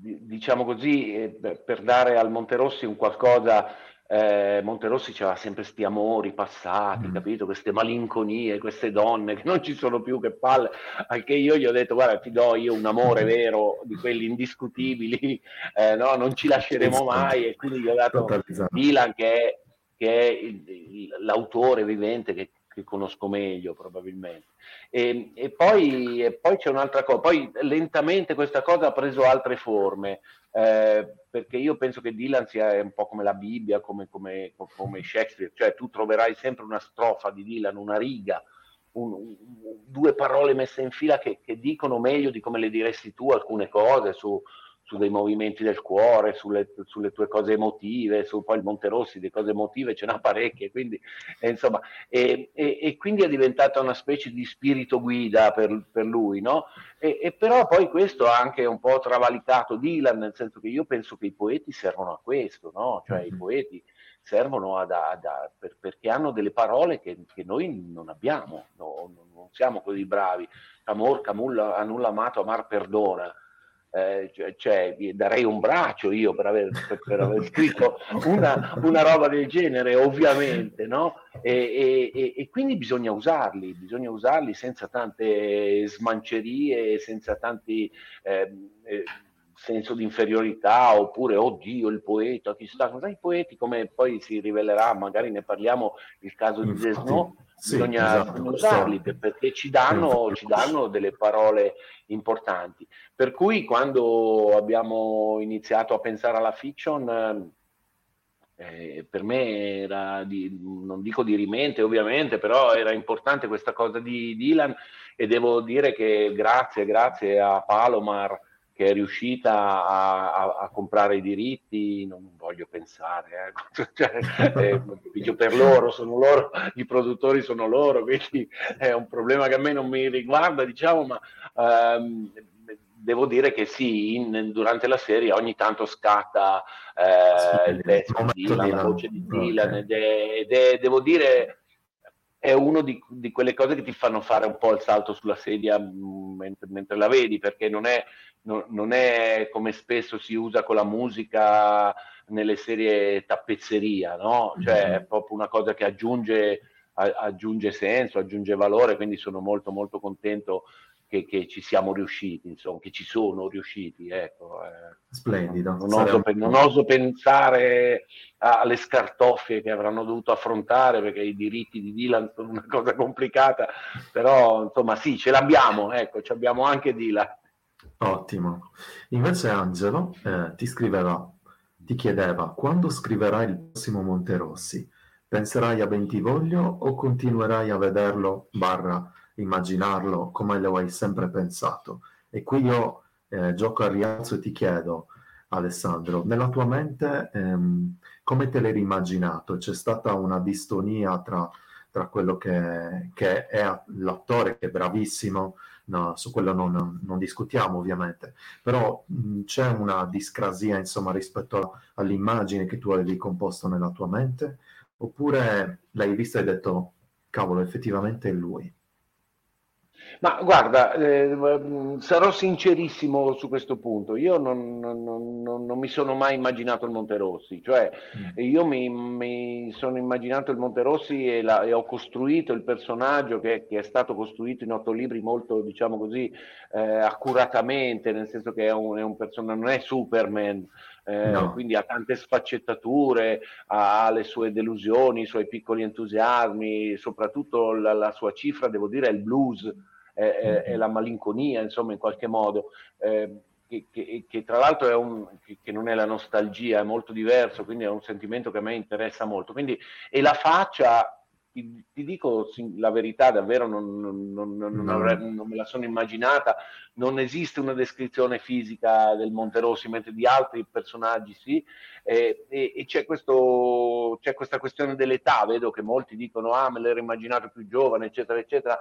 diciamo così, eh, per dare al Monterossi un qualcosa eh, Monterossi c'aveva sempre questi amori passati, mm. capito? Queste malinconie, queste donne che non ci sono più, che palle. Anche io gli ho detto, guarda, ti do io un amore vero di quelli indiscutibili, eh, no? non ci lasceremo mai. E quindi gli ho dato Dylan, che è, che è il, l'autore vivente che, che conosco meglio probabilmente. E, e, poi, e, poi, c'è un'altra cosa, poi lentamente questa cosa ha preso altre forme, eh, perché io penso che Dylan sia un po' come la Bibbia, come, come, come Shakespeare, cioè tu troverai sempre una strofa di Dylan, una riga, un, un, due parole messe in fila che, che, dicono meglio di come le diresti tu alcune cose su, su dei movimenti del cuore, sulle, sulle, tue cose emotive, su poi il Monterossi di cose emotive ce n'ha parecchie, quindi eh, insomma, e, e, e, quindi è diventata una specie di spirito guida per, per lui, no? E, e, però poi questo ha anche un po' travalicato Dylan, nel senso che io penso che i poeti servono a questo, no? Cioè mm-hmm. i poeti servono ad, ad, ad, per, perché hanno delle parole che, che noi non abbiamo, no? non siamo così bravi. Amor, camulla, a nulla amato, amar perdona eh, cioè, cioè, darei un braccio io per aver, per, aver scritto una, una, roba del genere, ovviamente, no? e, e, e, quindi bisogna usarli, bisogna usarli senza tante smancerie, senza tanti ehm, eh, senso di inferiorità oppure oddio il poeta, chissà cosa i poeti come poi si rivelerà, magari ne parliamo il caso di Desno, sì, bisogna, esatto, usarli per, perché ci danno, ci danno delle parole importanti. Per cui quando abbiamo iniziato a pensare alla fiction eh, per me era di, non dico di rimente ovviamente, però era importante questa cosa di Dylan e devo dire che grazie, grazie a Palomar che è riuscita a, a, a comprare i diritti, non voglio pensare, eh. cioè, eh, per loro, sono loro, i produttori sono loro, quindi è un problema che a me non mi riguarda, diciamo, ma ehm, devo dire che sì, in, durante la serie ogni tanto scatta eh, il pezzo di Dylan, la voce di Dylan, okay. ed, è, ed è, devo dire, è una di, di, quelle cose che ti fanno fare un po' il salto sulla sedia mm, mentre, mentre la vedi, perché non è, non, non è, come spesso si usa con la musica nelle serie tappezzeria, no? Cioè mm-hmm. è proprio una cosa che aggiunge, aggiunge senso, aggiunge valore, quindi sono molto molto contento che, che, ci siamo riusciti, insomma, che ci sono riusciti. Ecco, eh. Splendido. Non oso, non oso, pensare alle scartoffie che avranno dovuto affrontare perché i diritti di Dylan sono una cosa complicata, però insomma sì, ce l'abbiamo, ecco, ci abbiamo anche Dylan. Ottimo. Invece Angelo eh, ti scriveva, ti chiedeva, quando scriverai il prossimo Monterossi? Penserai a Bentivoglio o continuerai a vederlo barra immaginarlo come lo hai sempre pensato. E qui io eh, gioco a rialzo e ti chiedo, Alessandro, nella tua mente ehm, come te l'hai immaginato? C'è stata una distonia tra, tra quello che, che, è l'attore, che è bravissimo, no, su quello non, non, discutiamo ovviamente, però mh, c'è una discrasia insomma rispetto all'immagine che tu avevi composto nella tua mente? Oppure l'hai vista e hai detto, cavolo, effettivamente è lui? Ma guarda, eh, sarò sincerissimo su questo punto. Io non, non, non, non, mi sono mai immaginato il Monterossi, cioè mm. io mi, mi, sono immaginato il Monterossi e, la, e ho costruito il personaggio che, che, è stato costruito in otto libri molto, diciamo così, eh, accuratamente, nel senso che è un, è un personaggio, non è Superman. Eh, no. quindi ha tante sfaccettature, ha le sue delusioni, i suoi piccoli entusiasmi, soprattutto la, la sua cifra, devo dire, è il blues, è, è, è la malinconia, insomma, in qualche modo. Eh, che, che, che, tra l'altro è un, che, non è la nostalgia, è molto diverso, quindi è un sentimento che a me interessa molto. Quindi, e la faccia, ti, ti dico la verità, davvero non, non, non, non, avrei, non me la sono immaginata, non esiste una descrizione fisica del Monterossi, mentre di altri personaggi sì, e, e, e c'è, questo, c'è, questa questione dell'età, vedo che molti dicono ah me l'ero immaginato più giovane, eccetera, eccetera,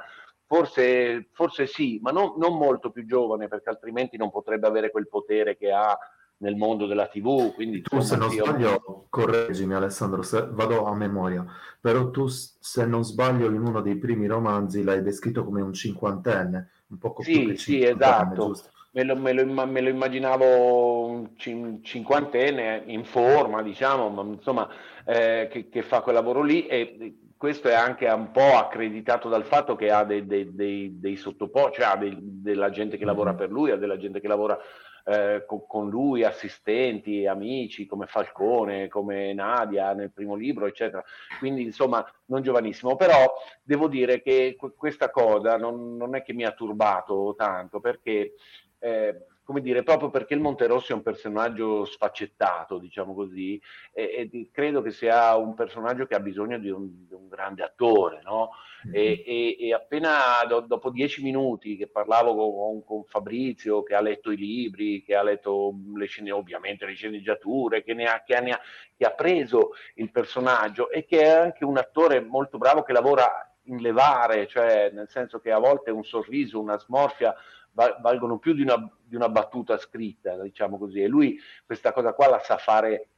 Forse, forse sì, ma non, non, molto più giovane, perché altrimenti non potrebbe avere quel potere che ha nel mondo della TV. Quindi, tu, se non sbaglio, correggimi Alessandro, se vado a memoria, però tu, se non sbaglio, in uno dei primi romanzi l'hai descritto come un cinquantenne, un poco sì, più Sì, esatto. Me lo, me, lo, me lo, immaginavo un cinquantenne in forma, diciamo, ma insomma, eh, che, che, fa quel lavoro lì e questo è anche un po' accreditato dal fatto che ha dei, dei, dei, dei sottoposti, cioè ha della gente che lavora mm-hmm. per lui, ha della gente che lavora eh, con, con, lui, assistenti, amici come Falcone, come Nadia nel primo libro, eccetera. Quindi insomma non giovanissimo, però devo dire che questa cosa non, non è che mi ha turbato tanto perché... Eh, come dire, proprio perché il Monterossi è un personaggio sfaccettato, diciamo così, e, e credo che sia un personaggio che ha bisogno di un, di un grande attore, no? Mm-hmm. E, e, e, appena do, dopo dieci minuti che parlavo con, con, Fabrizio, che ha letto i libri, che ha letto le scene, ovviamente le sceneggiature, che, ne ha, che, ha, che ha preso il personaggio e che è anche un attore molto bravo che lavora in levare, cioè nel senso che a volte un sorriso, una smorfia valgono più di una, di una battuta scritta, diciamo così. E lui questa cosa qua la sa fare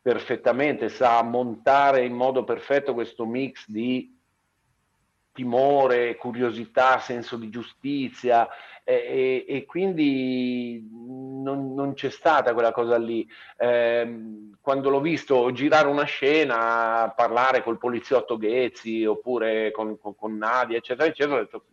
perfettamente, sa montare in modo perfetto questo mix di timore, curiosità, senso di giustizia e, e, e quindi non, non, c'è stata quella cosa lì. Eh, quando l'ho visto girare una scena, parlare col poliziotto Ghezzi oppure con, con, con Nadia, eccetera, eccetera, ho detto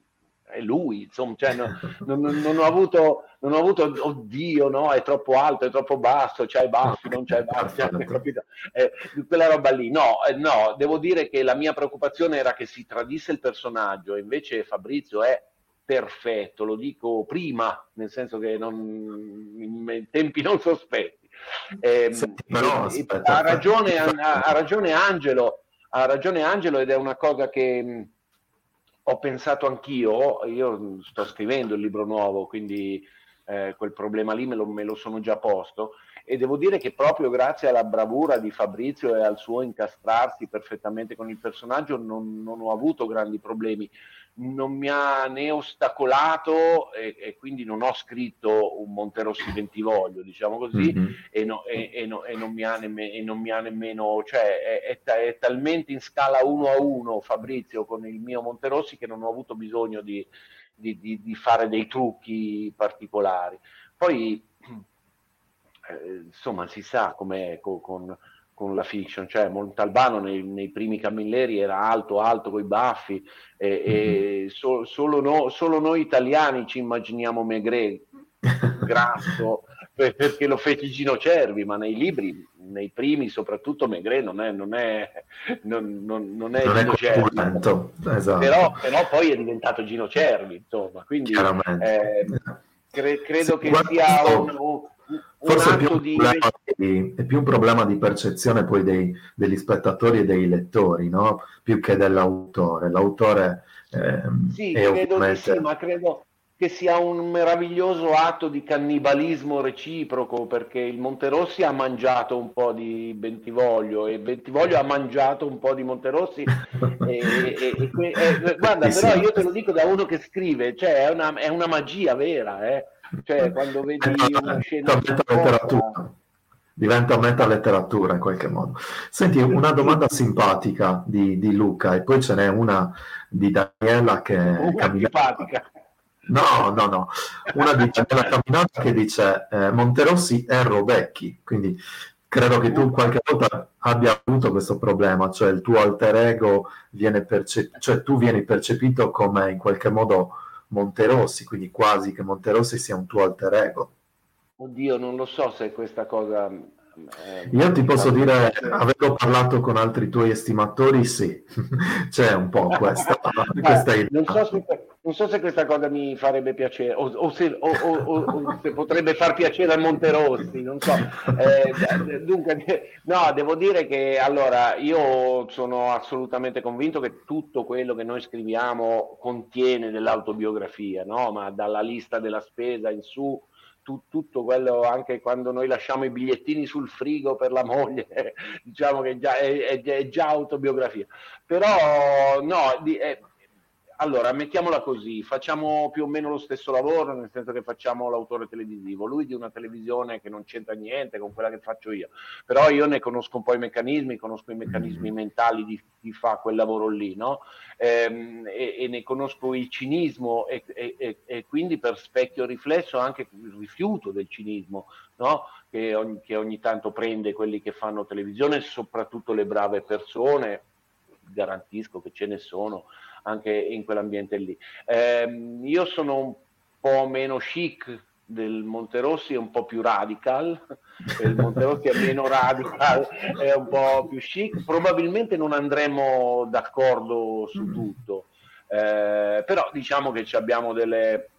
è lui, insomma, cioè, no, non, non, ho avuto, non ho avuto, oddio, no, è troppo alto, è troppo basso, c'hai baffi, non c'hai baffi, capito? Eh, quella roba lì. No, eh, no, devo dire che la mia preoccupazione era che si tradisse il personaggio, invece Fabrizio è perfetto, lo dico prima, nel senso che non, in tempi non sospetti. Eh, Senti, però, aspetta, ha, ragione, ha, ha ragione Angelo, ha ragione Angelo ed è una cosa che ho pensato anch'io, io sto scrivendo il libro nuovo, quindi eh, quel problema lì me lo, me lo, sono già posto. E devo dire che proprio grazie alla bravura di Fabrizio e al suo incastrarsi perfettamente con il personaggio non, non ho avuto grandi problemi non mi ha né ostacolato e, e, quindi non ho scritto un Monterossi Bentivoglio, diciamo così, mm-hmm. e, no, e, no, non mi ha nemmeno, non mi ha nemmeno cioè è, è, è, talmente in scala uno a uno Fabrizio con il mio Monterossi che non ho avuto bisogno di, di, di, di fare dei trucchi particolari. Poi, eh, insomma, si sa com'è con, con con la fiction, cioè Montalbano nei, nei primi Camilleri era alto, alto con i baffi e, mm-hmm. e so, solo, no, solo, noi italiani ci immaginiamo Megre grasso perché lo fece Gino Cervi, ma nei libri, nei primi soprattutto Megre non è, non è, non, non, non è non Gino è Cervi, esatto. però, però, poi è diventato Gino Cervi, insomma, quindi eh, cre- credo sì, che sia un, un Forse è più, di... di... è più, un problema di percezione poi dei, degli spettatori e dei lettori, no? più che dell'autore. L'autore ehm, sì, è credo ovviamente... sì, ma credo che sia un meraviglioso atto di cannibalismo reciproco perché il Monterossi ha mangiato un po' di Bentivoglio e Bentivoglio ha mangiato un po' di Monterossi e, e, e, e guarda però io te lo dico da uno che scrive cioè è una, è una magia vera eh cioè, quando vedi una scena diventa letteratura. diventa meta letteratura in qualche modo. Senti, una domanda simpatica di, di Luca e poi ce n'è una di Daniela che una simpatica. No, no, no. Una di Daniela Camminata che dice eh, Monterossi è Robecchi, quindi credo che tu qualche volta abbia avuto questo problema, cioè il tuo alter ego viene percepito, cioè tu vieni percepito come in qualche modo Monterossi, quindi quasi che Monterossi sia un tuo alter ego. Oddio, non lo so se questa cosa... Eh, Io ti posso dire, avendo parlato con altri tuoi estimatori, sì, c'è un po' questa, questa idea. Non so, se, non so, se, questa cosa mi farebbe piacere, o, o, se, o, o, se, potrebbe far piacere a Monterossi, non so. Eh, dunque, no, devo dire che allora io sono assolutamente convinto che tutto quello che noi scriviamo contiene dell'autobiografia, no? Ma dalla lista della spesa in su tu, tutto quello, anche quando noi lasciamo i bigliettini sul frigo per la moglie, diciamo che già, è, è, già autobiografia. Però no, di, è, allora, mettiamola così, facciamo più o meno lo stesso lavoro, nel senso che facciamo l'autore televisivo, lui di una televisione che non c'entra niente con quella che faccio io, però io ne conosco un po' i meccanismi, conosco i meccanismi mm-hmm. mentali di chi fa quel lavoro lì, no? Ehm, e, e, ne conosco il cinismo e, e, e, quindi per specchio riflesso anche il rifiuto del cinismo, no? che, ogni, che ogni tanto prende quelli che fanno televisione, soprattutto le brave persone, garantisco che ce ne sono, anche in quell'ambiente lì. Eh, io sono un po' meno chic del Monterossi, è un po' più radical, il Monterossi è meno radical, è un po' più chic, probabilmente non andremo d'accordo su mm. tutto, eh, però diciamo che abbiamo delle,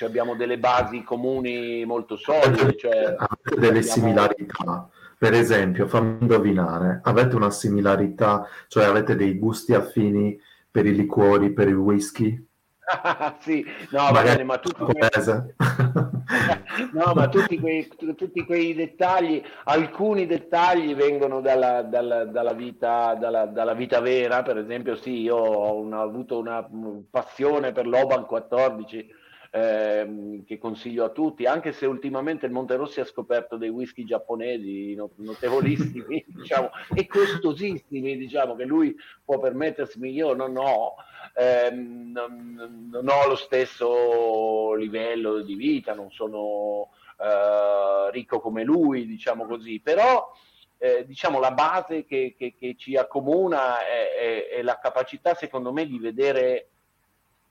abbiamo delle basi comuni molto solide. Cioè avete delle abbiamo... similarità. Per esempio, fammi indovinare, avete una similarità, cioè avete dei gusti affini per i liquori, per il whisky? sì, no, bene, ma tutti, quei... no, ma tutti, quei, tutti quei dettagli, alcuni dettagli vengono dalla, dalla, dalla, vita, dalla, dalla, vita, vera, per esempio sì, io ho una, avuto una passione per l'Oban 14 ehm, che consiglio a tutti, anche se ultimamente il Monterossi ha scoperto dei whisky giapponesi notevolissimi diciamo, e costosissimi, diciamo, che lui può permettersi, io non ho, ehm, non, non ho lo stesso livello di vita, non sono eh, ricco come lui, diciamo così, però eh, diciamo la base che, che, che ci accomuna è, è, è, la capacità, secondo me, di vedere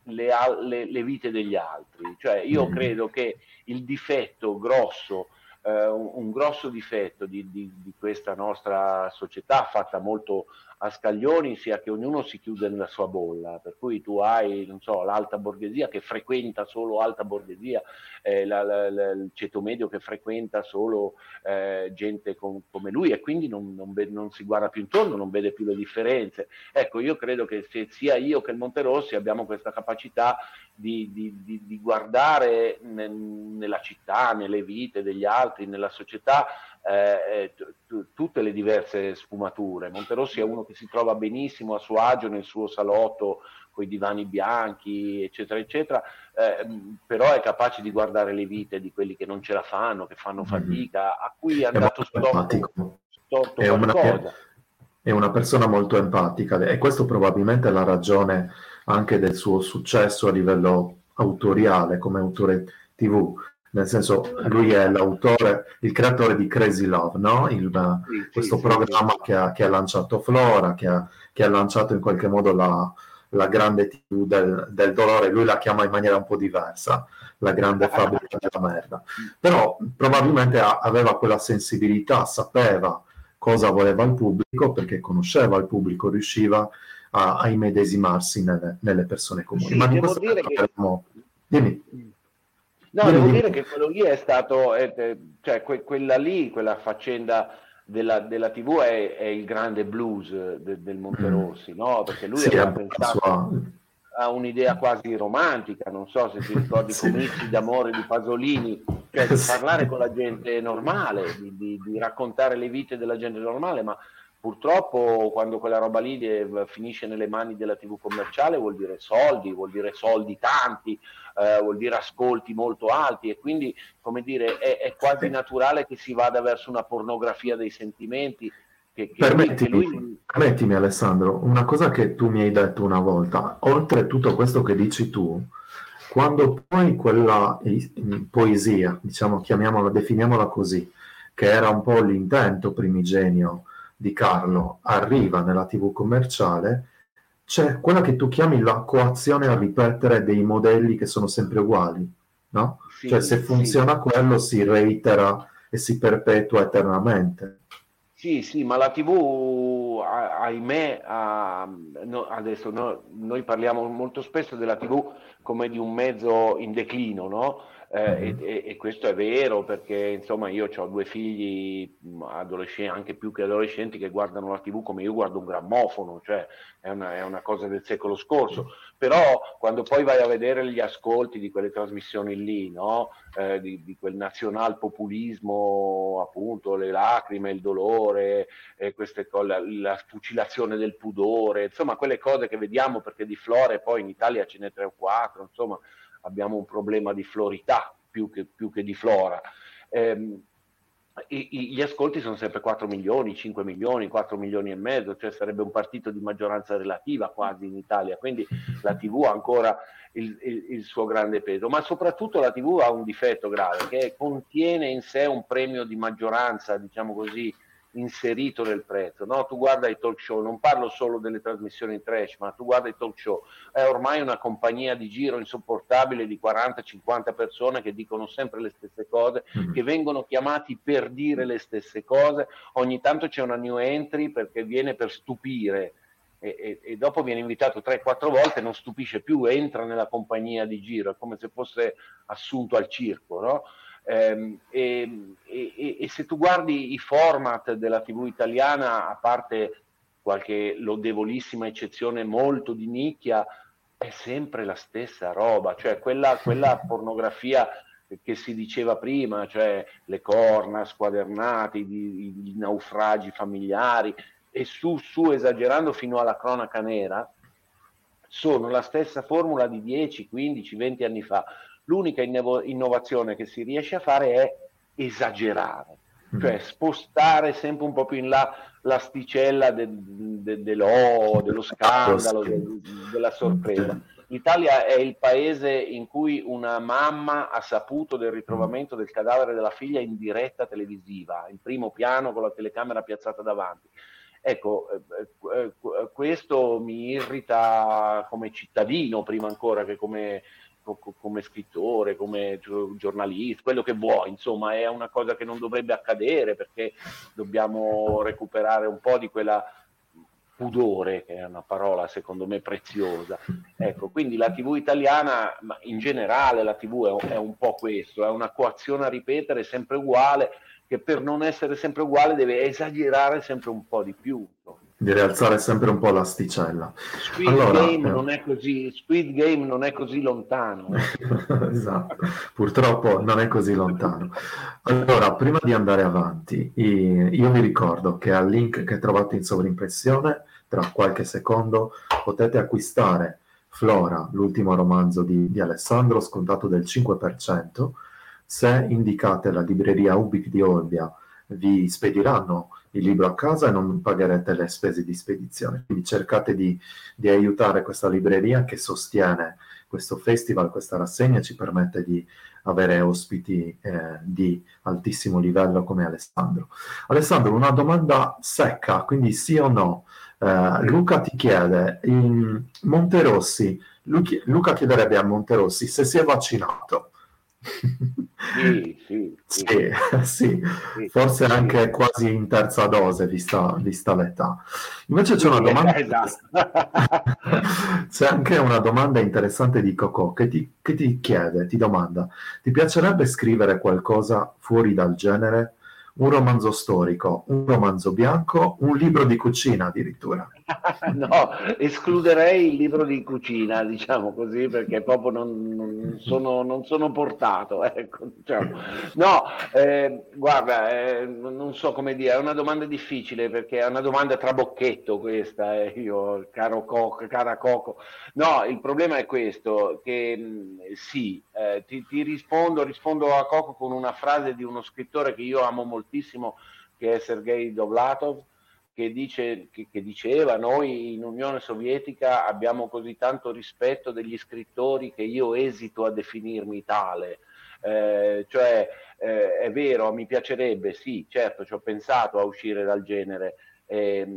le, le, le vite degli altri. Cioè, io mm. credo che il difetto grosso eh, un, un, grosso difetto di, di, di, questa nostra società fatta molto a scaglioni sia che ognuno si chiude nella sua bolla, per cui tu hai, so, l'alta borghesia che frequenta solo alta borghesia, eh, la, la, la, il ceto medio che frequenta solo eh, gente con, come lui e quindi non, non, non, si guarda più intorno, non vede più le differenze. Ecco, io credo che sia io che il Monterossi abbiamo questa capacità di, di, di, di guardare ne, nella città, nelle vite degli altri, nella società, eh, eh, t- tutte le diverse sfumature. Monterossi è uno che si trova benissimo a suo agio nel suo salotto con i divani bianchi, eccetera, eccetera, eh, però è capace di guardare le vite di quelli che non ce la fanno, che fanno mm-hmm. fatica, a cui è andato storto, storto è una, è una persona molto empatica e questo probabilmente è la ragione anche del suo successo a livello autoriale come autore TV nel senso lui è l'autore, il creatore di Crazy Love, no? il, sì, questo sì, programma sì. Che, ha, che, ha, lanciato Flora, che ha, che ha, lanciato in qualche modo la, la grande TV del, del, dolore, lui la chiama in maniera un po' diversa, la grande fabbrica della merda, però probabilmente aveva quella sensibilità, sapeva cosa voleva il pubblico perché conosceva il pubblico, riusciva a, a immedesimarsi nelle, nelle, persone comuni. Ma di questo dire che... Dimmi. No, devo dire che quello lì è stato, è, cioè que, quella lì, quella faccenda della, della TV è, è, il grande blues de, del Monterossi, mm. no? Perché lui sì, aveva pensato sua... a un'idea quasi romantica, non so se ti ricordi sì. comizi d'amore di Pasolini, cioè di parlare con la gente normale, di, di, di raccontare le vite della gente normale, ma Purtroppo quando quella roba lì finisce nelle mani della TV commerciale vuol dire soldi, vuol dire soldi tanti, eh, vuol dire ascolti molto alti e quindi come dire è, è, quasi naturale che si vada verso una pornografia dei sentimenti. Che, che permettimi, lui, permettimi Alessandro, una cosa che tu mi hai detto una volta, oltre a tutto questo che dici tu, quando poi quella poesia, diciamo, chiamiamola, definiamola così, che era un po' l'intento primigenio, di Carlo arriva nella TV commerciale, c'è quella che tu chiami la coazione a ripetere dei modelli che sono sempre uguali, no? Sì, cioè se funziona sì. quello si reitera e si perpetua eternamente. Sì, sì, ma la TV, ahimè, no, adesso no, noi parliamo molto spesso della TV come di un mezzo in declino, no? Eh, e, e, questo è vero perché insomma io ho due figli adolescenti, anche più che adolescenti che guardano la tv come io guardo un grammofono, cioè è una, è una cosa del secolo scorso, però quando poi vai a vedere gli ascolti di quelle trasmissioni lì, no? eh, di, di, quel nazionalpopulismo appunto, le lacrime, il dolore, eh, queste cose, la, la fucilazione del pudore, insomma quelle cose che vediamo perché di Flore poi in Italia ce n'è tre o quattro, insomma abbiamo un problema di florità più che, più che di flora. Eh, gli ascolti sono sempre 4 milioni, 5 milioni, 4 milioni e mezzo, cioè sarebbe un partito di maggioranza relativa quasi in Italia, quindi la TV ha ancora il, il, il, suo grande peso, ma soprattutto la TV ha un difetto grave che contiene in sé un premio di maggioranza, diciamo così, inserito nel prezzo. No? Tu guarda i talk show, non parlo solo delle trasmissioni trash, ma tu guarda i talk show, è ormai una compagnia di giro insopportabile di 40-50 persone che dicono sempre le stesse cose, mm-hmm. che vengono chiamati per dire le stesse cose, ogni tanto c'è una new entry perché viene per stupire. E, e, e, dopo viene invitato 3-4 volte, non stupisce più, entra nella compagnia di giro, è come se fosse assunto al circo, no? Eh, e, e, e, se tu guardi i format della TV italiana, a parte qualche lodevolissima eccezione molto di nicchia, è sempre la stessa roba, cioè quella, quella pornografia che si diceva prima, cioè le corna squadernate, i, i naufragi familiari, e su, su esagerando fino alla cronaca nera, sono la stessa formula di 10, 15, 20 anni fa L'unica innovazione che si riesce a fare è esagerare, mm. cioè spostare sempre un po' più in là l'asticella de, de, de, dello, dello scandalo, della sorpresa. L'Italia è il paese in cui una mamma ha saputo del ritrovamento del cadavere della figlia in diretta televisiva, in primo piano con la telecamera piazzata davanti. Ecco, eh, eh, questo mi irrita come cittadino prima ancora che come, come scrittore, come giornalista, quello che vuoi, insomma è una cosa che non dovrebbe accadere perché dobbiamo recuperare un po' di quella pudore, che è una parola secondo me preziosa. Ecco, quindi la TV italiana, ma in generale la TV è è un po' questo, è una coazione a ripetere sempre uguale, che per non essere sempre uguale deve esagerare sempre un po' di più. Di rialzare sempre un po' l'asticella. Squid, allora, Game, eh... non è così, Squid Game non è così lontano. esatto, purtroppo non è così lontano. Allora, prima di andare avanti, io vi ricordo che al link che trovate in sovrimpressione tra qualche secondo potete acquistare Flora, l'ultimo romanzo di, di Alessandro, scontato del 5%. Se indicate la libreria Ubic di Olbia, vi spediranno il libro a casa e non pagherete le spese di spedizione. Quindi cercate di, di aiutare questa libreria che sostiene questo festival, questa rassegna, ci permette di avere ospiti eh, di altissimo livello come Alessandro. Alessandro, una domanda secca, quindi sì o no? Uh, Luca ti chiede, in Monterossi, Luca chiederebbe a Monterossi se si è vaccinato. Sì, sì, sì. sì, sì forse anche quasi in terza dose, vista, vista l'età. Invece c'è una domanda. Esatto. c'è anche una domanda interessante di Coco che ti, che ti chiede, ti domanda: ti piacerebbe scrivere qualcosa fuori dal genere? un romanzo storico, un romanzo bianco, un libro di cucina addirittura. no, escluderei il libro di cucina, diciamo così, perché proprio non, non, sono, non sono, portato. Ecco, diciamo. No, eh, guarda, eh, non so come dire, è una domanda difficile perché è una domanda trabocchetto questa, eh, io, caro Coco, cara Coco. No, il problema è questo, che mh, sì, eh, ti, ti rispondo, rispondo a Coco con una frase di uno scrittore che io amo moltissimo, che è Sergei Dovlatov, che, dice, che, che, diceva noi in Unione Sovietica abbiamo così tanto rispetto degli scrittori che io esito a definirmi tale. Eh, cioè eh, è vero, mi piacerebbe, sì, certo, ci ho pensato a uscire dal genere, eh,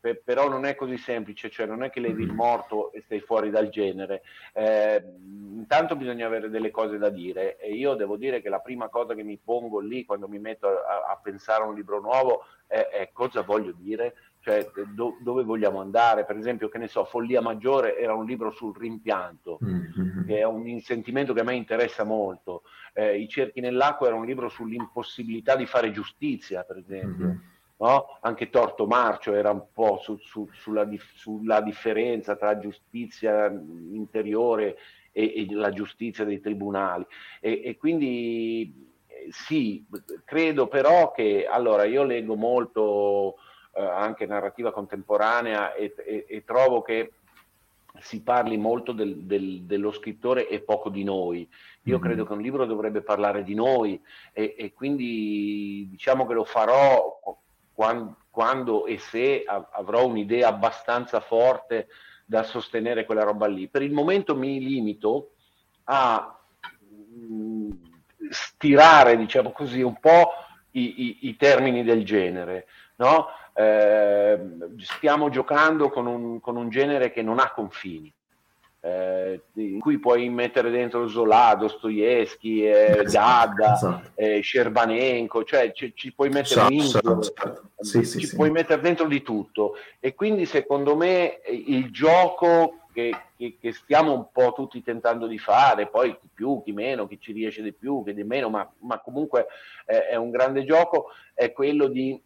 per, però non è così semplice, cioè non è che levi il morto e stai fuori dal genere. Eh, intanto bisogna avere delle cose da dire e io devo dire che la prima cosa che mi pongo lì quando mi metto a, a pensare a un libro nuovo è, è cosa voglio dire, cioè do, dove vogliamo andare. Per esempio, che ne so, Follia Maggiore era un libro sul rimpianto, mm-hmm. che è un sentimento che a me interessa molto. Eh, I cerchi nell'acqua era un libro sull'impossibilità di fare giustizia, per esempio. Mm-hmm. No? Anche Torto Marcio era un po' su, su, sulla, sulla, differenza tra giustizia interiore e, e la giustizia dei tribunali. E, e quindi sì, credo però che allora io leggo molto eh, anche narrativa contemporanea e, e, e, trovo che si parli molto del, del, dello scrittore e poco di noi. Io mm-hmm. credo che un libro dovrebbe parlare di noi e, e quindi diciamo che lo farò quando, quando e se avrò un'idea abbastanza forte da sostenere quella roba lì. Per il momento mi limito a mh, stirare, diciamo così, un po' i, i, i termini del genere. No? Eh, stiamo giocando con un, con un, genere che non ha confini. Eh, in cui puoi mettere dentro Zola, Dostoevsky, eh, Gadda, esatto. eh, Scerbanenko, cioè ci, ci puoi mettere dentro, sì, sì, ci sì. puoi mettere dentro di tutto. E quindi secondo me il gioco che, che, che, stiamo un po' tutti tentando di fare, poi chi più, chi meno, chi ci riesce di più, chi di meno, ma, ma comunque è, è un grande gioco, è quello di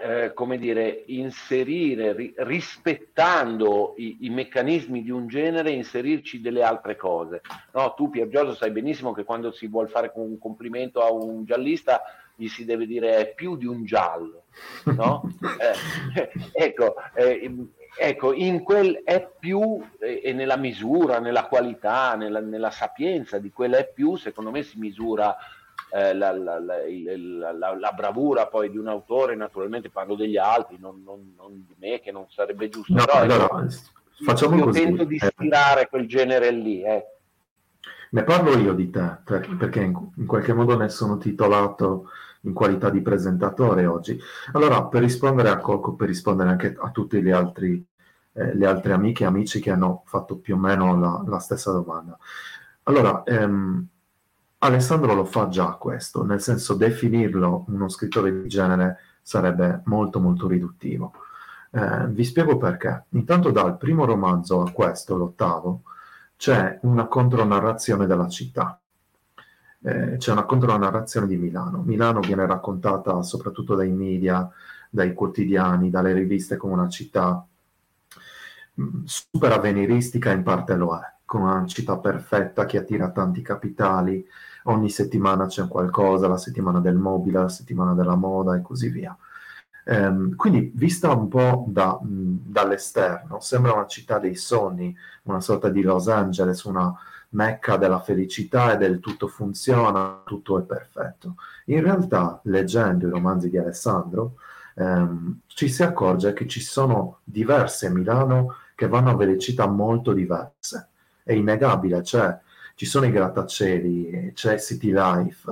eh, come dire, inserire, ri, rispettando i, i, meccanismi di un genere, inserirci delle altre cose. No, tu Pier Giorgio sai benissimo che quando si vuole fare un complimento a un giallista gli si deve dire è più di un giallo. No? eh, ecco, eh, ecco, in quel è più e, e nella misura, nella qualità, nella, nella, sapienza di quella è più, secondo me si misura eh, la, la, la, la, bravura poi di un autore, naturalmente parlo degli altri, non, non, non di me, che non sarebbe giusto. No, però, allora, facciamo io così. tento di eh. ispirare quel genere lì. Eh. Ne parlo io di te, perché in, in qualche modo ne sono titolato in qualità di presentatore oggi. Allora, per rispondere a Coco, per rispondere anche a tutti gli altri, eh, le altre amiche e amici che hanno fatto più o meno la, la stessa domanda. Allora, ehm, Alessandro lo fa già questo, nel senso definirlo uno scrittore di genere sarebbe molto molto riduttivo. Eh, vi spiego perché. Intanto dal primo romanzo a questo, l'ottavo, c'è una contronarrazione della città eh, c'è una contronarrazione di Milano. Milano viene raccontata soprattutto dai media, dai quotidiani, dalle riviste come una città mm, super avveniristica, in parte lo è, come una città perfetta che attira tanti capitali, ogni settimana c'è qualcosa, la settimana del mobile, la settimana della moda e così via. Um, quindi, vista un po' da, mh, dall'esterno, sembra una città dei sogni, una sorta di Los Angeles, una mecca della felicità e del tutto funziona, tutto è perfetto. In realtà, leggendo i romanzi di Alessandro, ehm, ci si accorge che ci sono diverse Milano che vanno a velocità molto diverse. È innegabile, cioè ci sono i grattacieli, c'è City Life,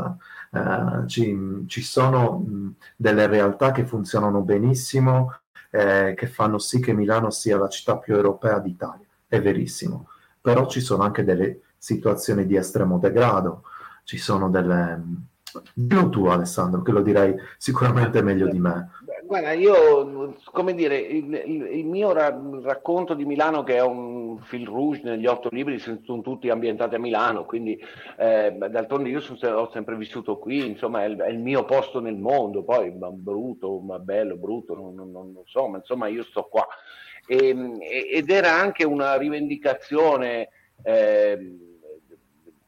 eh, ci, ci, sono mh, delle realtà che funzionano benissimo, eh, che fanno sì che Milano sia la città più europea d'Italia. È verissimo. Però ci sono anche delle situazioni di estremo degrado, ci sono delle... Dillo tu Alessandro, che lo direi sicuramente meglio di me. Guarda, io, come dire, il, il mio ra- racconto di Milano, che è un fil rouge negli otto libri, sono tutti ambientati a Milano, quindi eh, d'altronde io sono, ho sempre vissuto qui, insomma è il, è il, mio posto nel mondo, poi ma brutto, ma bello, brutto, non, non, non, so, ma insomma io sto qua. E, ed era anche una rivendicazione... Eh,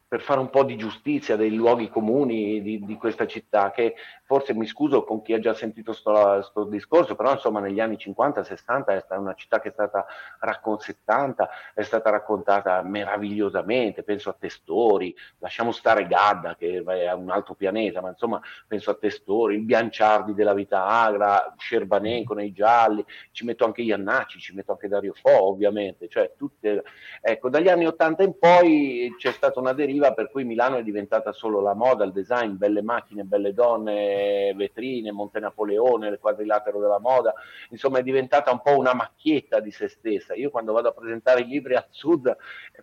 per fare un po' di giustizia dei luoghi comuni di, di, questa città, che forse mi scuso con chi ha già sentito questo discorso, però insomma negli anni 50-60 è stata una città che è stata raccontata, è stata raccontata meravigliosamente, penso a Testori, lasciamo stare Gadda che è un altro pianeta, ma insomma penso a Testori, il Bianciardi della vita agra, Scerbanenco nei gialli, ci metto anche Iannacci, ci metto anche Dario Fo ovviamente, cioè tutte, ecco, dagli anni 80 in poi c'è stata una deriva deriva per cui Milano è diventata solo la moda, il design, belle macchine, belle donne, vetrine, Monte Napoleone, il quadrilatero della moda, insomma è diventata un po' una macchietta di se stessa. Io quando vado a presentare i libri al sud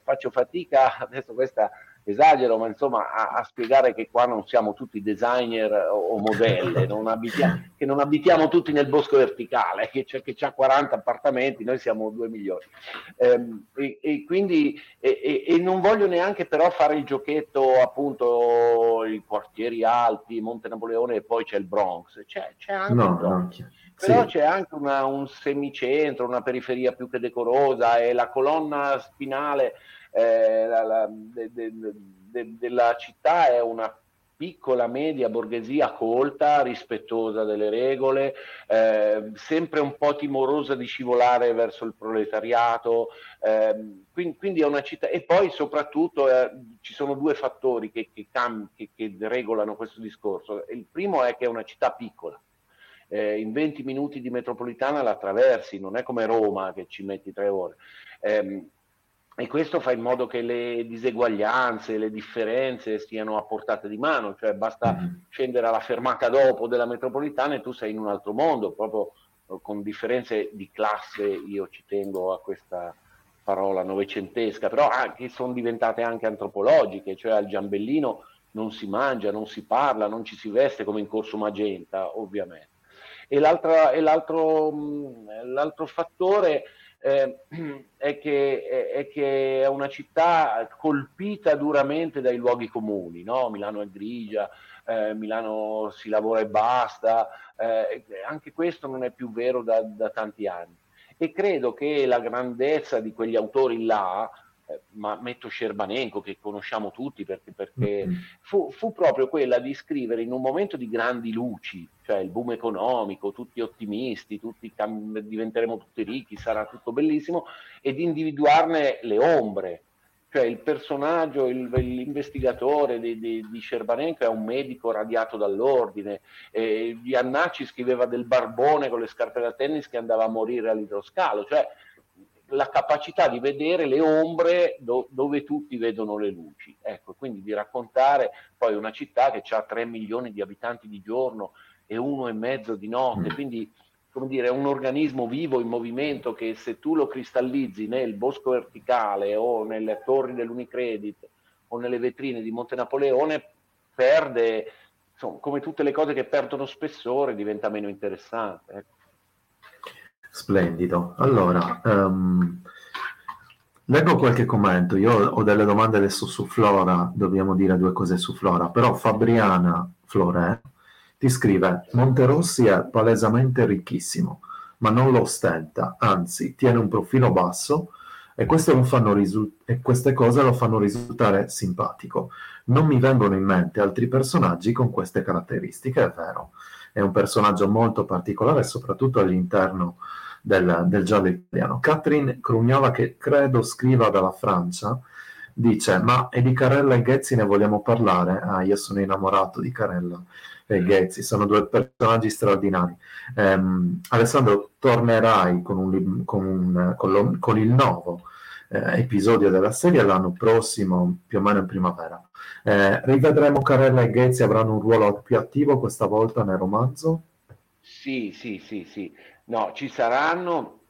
faccio fatica, adesso questa esagero, ma insomma a, a, spiegare che qua non siamo tutti designer o, o modelle, non abitiamo, che non abitiamo tutti nel bosco verticale, che c'è, che c'ha 40 appartamenti, noi siamo 2 milioni. Ehm, e, e, quindi e, e, non voglio neanche però fare il giochetto appunto i quartieri alti, Monte Napoleone e poi c'è il Bronx, c'è, c'è anche no, il Bronx. No. Però sì. c'è anche una, un semicentro, una periferia più che decorosa e la colonna spinale eh, la, la, de, de, de, della città è una piccola media borghesia colta, rispettosa delle regole, eh, sempre un po' timorosa di scivolare verso il proletariato, eh, quindi, quindi, è una città e poi soprattutto eh, ci sono due fattori che, che, cam- che, che, regolano questo discorso. Il primo è che è una città piccola. Eh, in 20 minuti di metropolitana la attraversi, non è come Roma che ci metti tre ore. E questo fa in modo che le diseguaglianze, le differenze siano a portata di mano, cioè basta mm-hmm. scendere alla fermata dopo della metropolitana e tu sei in un altro mondo, proprio eh, con differenze di classe, io ci tengo a questa parola novecentesca, però che sono diventate anche antropologiche, cioè al Giambellino non si mangia, non si parla, non ci si veste come in corso Magenta, ovviamente. E, e l'altro, mm, l'altro fattore eh, è, che, è, che, è, una città colpita duramente dai luoghi comuni, no? Milano è grigia, eh, Milano si lavora e basta, eh, anche questo non è più vero da, da, tanti anni. E credo che la grandezza di quegli autori là, ma metto Scerbanenko che conosciamo tutti perché, perché fu, fu, proprio quella di scrivere in un momento di grandi luci, cioè il boom economico, tutti ottimisti, tutti cam- diventeremo tutti ricchi, sarà tutto bellissimo, e di individuarne le ombre. Cioè il personaggio, il, l'investigatore di, di, di Scerbanenko è un medico radiato dall'ordine, eh, Iannacci scriveva del barbone con le scarpe da tennis che andava a morire all'idroscalo, cioè la capacità di vedere le ombre do, dove tutti vedono le luci. Ecco, quindi di raccontare poi una città che ha 3 milioni di abitanti di giorno e uno e mezzo di notte, mm. quindi come dire, è un organismo vivo in movimento che se tu lo cristallizzi nel bosco verticale o nelle torri dell'Unicredit o nelle vetrine di Monte Napoleone perde, insomma, come tutte le cose che perdono spessore, diventa meno interessante. Ecco. Splendido. Allora, um, leggo qualche commento. Io ho delle domande adesso su Flora, dobbiamo dire due cose su Flora, però Fabriana Flore ti scrive Monterossi è palesemente ricchissimo, ma non lo ostenta, anzi tiene un profilo basso e, risu- e queste cose lo fanno risultare simpatico. Non mi vengono in mente altri personaggi con queste caratteristiche, è vero. È un personaggio molto particolare, soprattutto all'interno del, del giallo italiano. Catherine Crugnola, che credo scriva dalla Francia, dice: Ma e di Carella e Ghezzi ne vogliamo parlare? Ah, io sono innamorato di Carella e Ghezzi, sono due personaggi straordinari. Um, Alessandro, tornerai con, un, con, un, con, lo, con il nuovo eh, episodio della serie l'anno prossimo, più o meno in primavera. Eh, rivedremo Carella e Ghezzi, avranno un ruolo più attivo questa volta nel romanzo? Sì, sì, sì, sì. No, ci saranno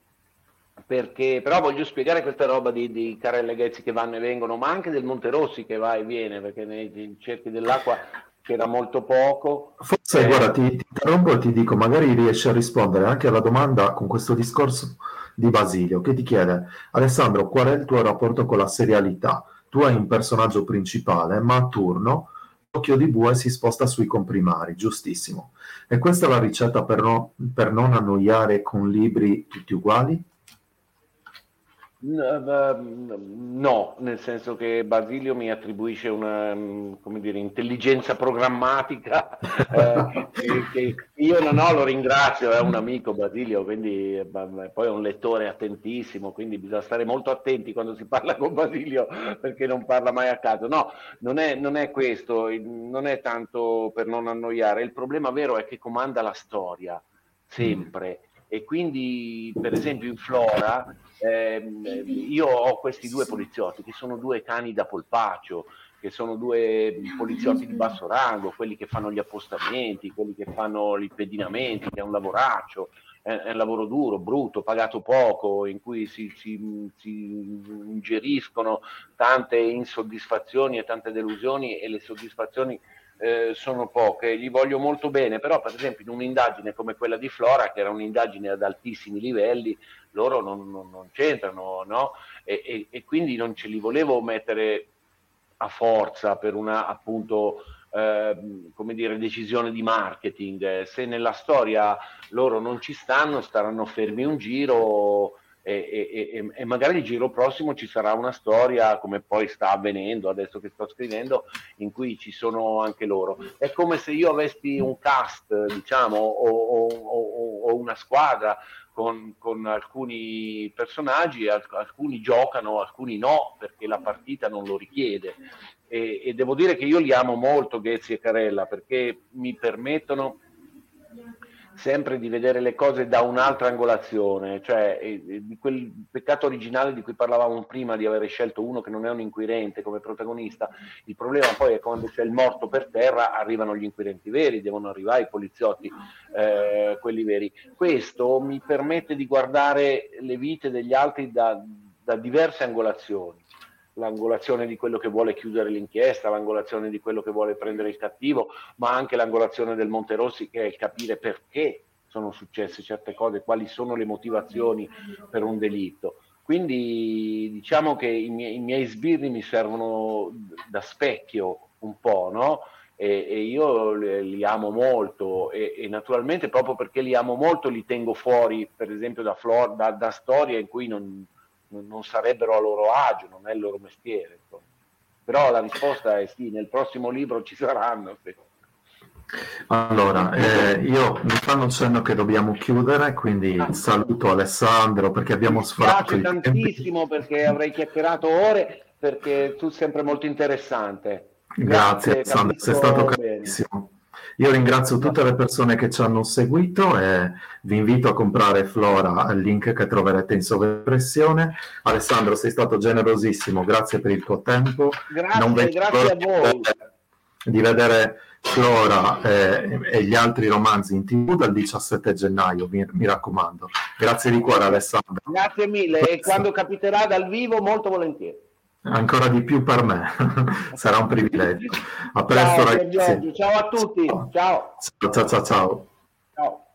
perché però voglio spiegare questa roba di, di Carelle Ghezzi che vanno e vengono, ma anche del Monterossi che va e viene, perché nei cerchi dell'acqua c'era molto poco. Forse, eh, guarda, ti, ti interrompo e ti dico, magari riesci a rispondere anche alla domanda con questo discorso di Basilio, che ti chiede, Alessandro, qual è il tuo rapporto con la serialità? Tu hai un personaggio principale, ma a turno l'occhio di bue si sposta sui comprimari, giustissimo. E questa è la ricetta per, no, per non annoiare con libri tutti uguali? No, nel senso che Basilio mi attribuisce una dire, intelligenza programmatica eh, che, che, io non ho, lo ringrazio, è un amico Basilio, quindi poi è un lettore attentissimo, quindi bisogna stare molto attenti quando si parla con Basilio perché non parla mai a caso. No, non è, non è questo, non è tanto per non annoiare, il problema vero è che comanda la storia, sempre. E quindi, per esempio, in Flora eh, io ho questi due poliziotti che sono due cani da polpaccio, che sono due poliziotti di basso rango, quelli che fanno gli appostamenti, quelli che fanno i pedinamenti, che è un lavoraccio, è, un lavoro duro, brutto, pagato poco, in cui si, si, si ingeriscono tante insoddisfazioni e tante delusioni e le soddisfazioni eh, sono poche, gli voglio molto bene, però per esempio in un'indagine come quella di Flora, che era un'indagine ad altissimi livelli, loro non, non, non c'entrano, no? E, e, e, quindi non ce li volevo mettere a forza per una appunto eh, come dire decisione di marketing. Se nella storia loro non ci stanno, staranno fermi un giro e, e, e, magari il giro prossimo ci sarà una storia come poi sta avvenendo adesso che sto scrivendo in cui ci sono anche loro è come se io avessi un cast diciamo o, o, o, o una squadra con, con, alcuni personaggi alcuni giocano alcuni no perché la partita non lo richiede. E, e devo dire che io li amo molto Ghezzi e Carella perché mi permettono sempre di vedere le cose da un'altra angolazione, cioè di quel peccato originale di cui parlavamo prima di aver scelto uno che non è un inquirente come protagonista, il problema poi è quando c'è il morto per terra arrivano gli inquirenti veri, devono arrivare i poliziotti, eh, quelli veri. Questo mi permette di guardare le vite degli altri da, da diverse angolazioni l'angolazione di quello che vuole chiudere l'inchiesta, l'angolazione di quello che vuole prendere il cattivo, ma anche l'angolazione del Monterossi che è il capire perché sono successe certe cose, quali sono le motivazioni per un delitto. Quindi diciamo che i miei, i miei sbirri mi servono da specchio un po', no? E, e io li amo molto e, e, naturalmente proprio perché li amo molto li tengo fuori, per esempio, da, Flor, da, da storie in cui non, non sarebbero a loro agio, non è il loro mestiere. Insomma. Però la risposta è sì, nel prossimo libro ci saranno. Sì. Allora, eh, io mi fanno cenno che dobbiamo chiudere, quindi saluto Alessandro perché abbiamo sforato il tantissimo tempi. perché avrei chiacchierato ore perché tu sei sempre molto interessante. Grazie, Grazie Alessandro, sei stato carissimo. Io ringrazio tutte le persone che ci hanno seguito e vi invito a comprare Flora al link che troverete in sovraimpressione. Alessandro, sei stato generosissimo, grazie per il tuo tempo. Grazie, grazie a voi. Di vedere Flora eh, e gli altri romanzi in tv dal 17 gennaio, mi, mi raccomando. Grazie di cuore Alessandro. Grazie mille e quando capiterà dal vivo molto volentieri. Ancora di più per me, sarà un privilegio. A presto ciao, ragazzi. Ciao a tutti. Ciao. Ciao ciao ciao. ciao. ciao.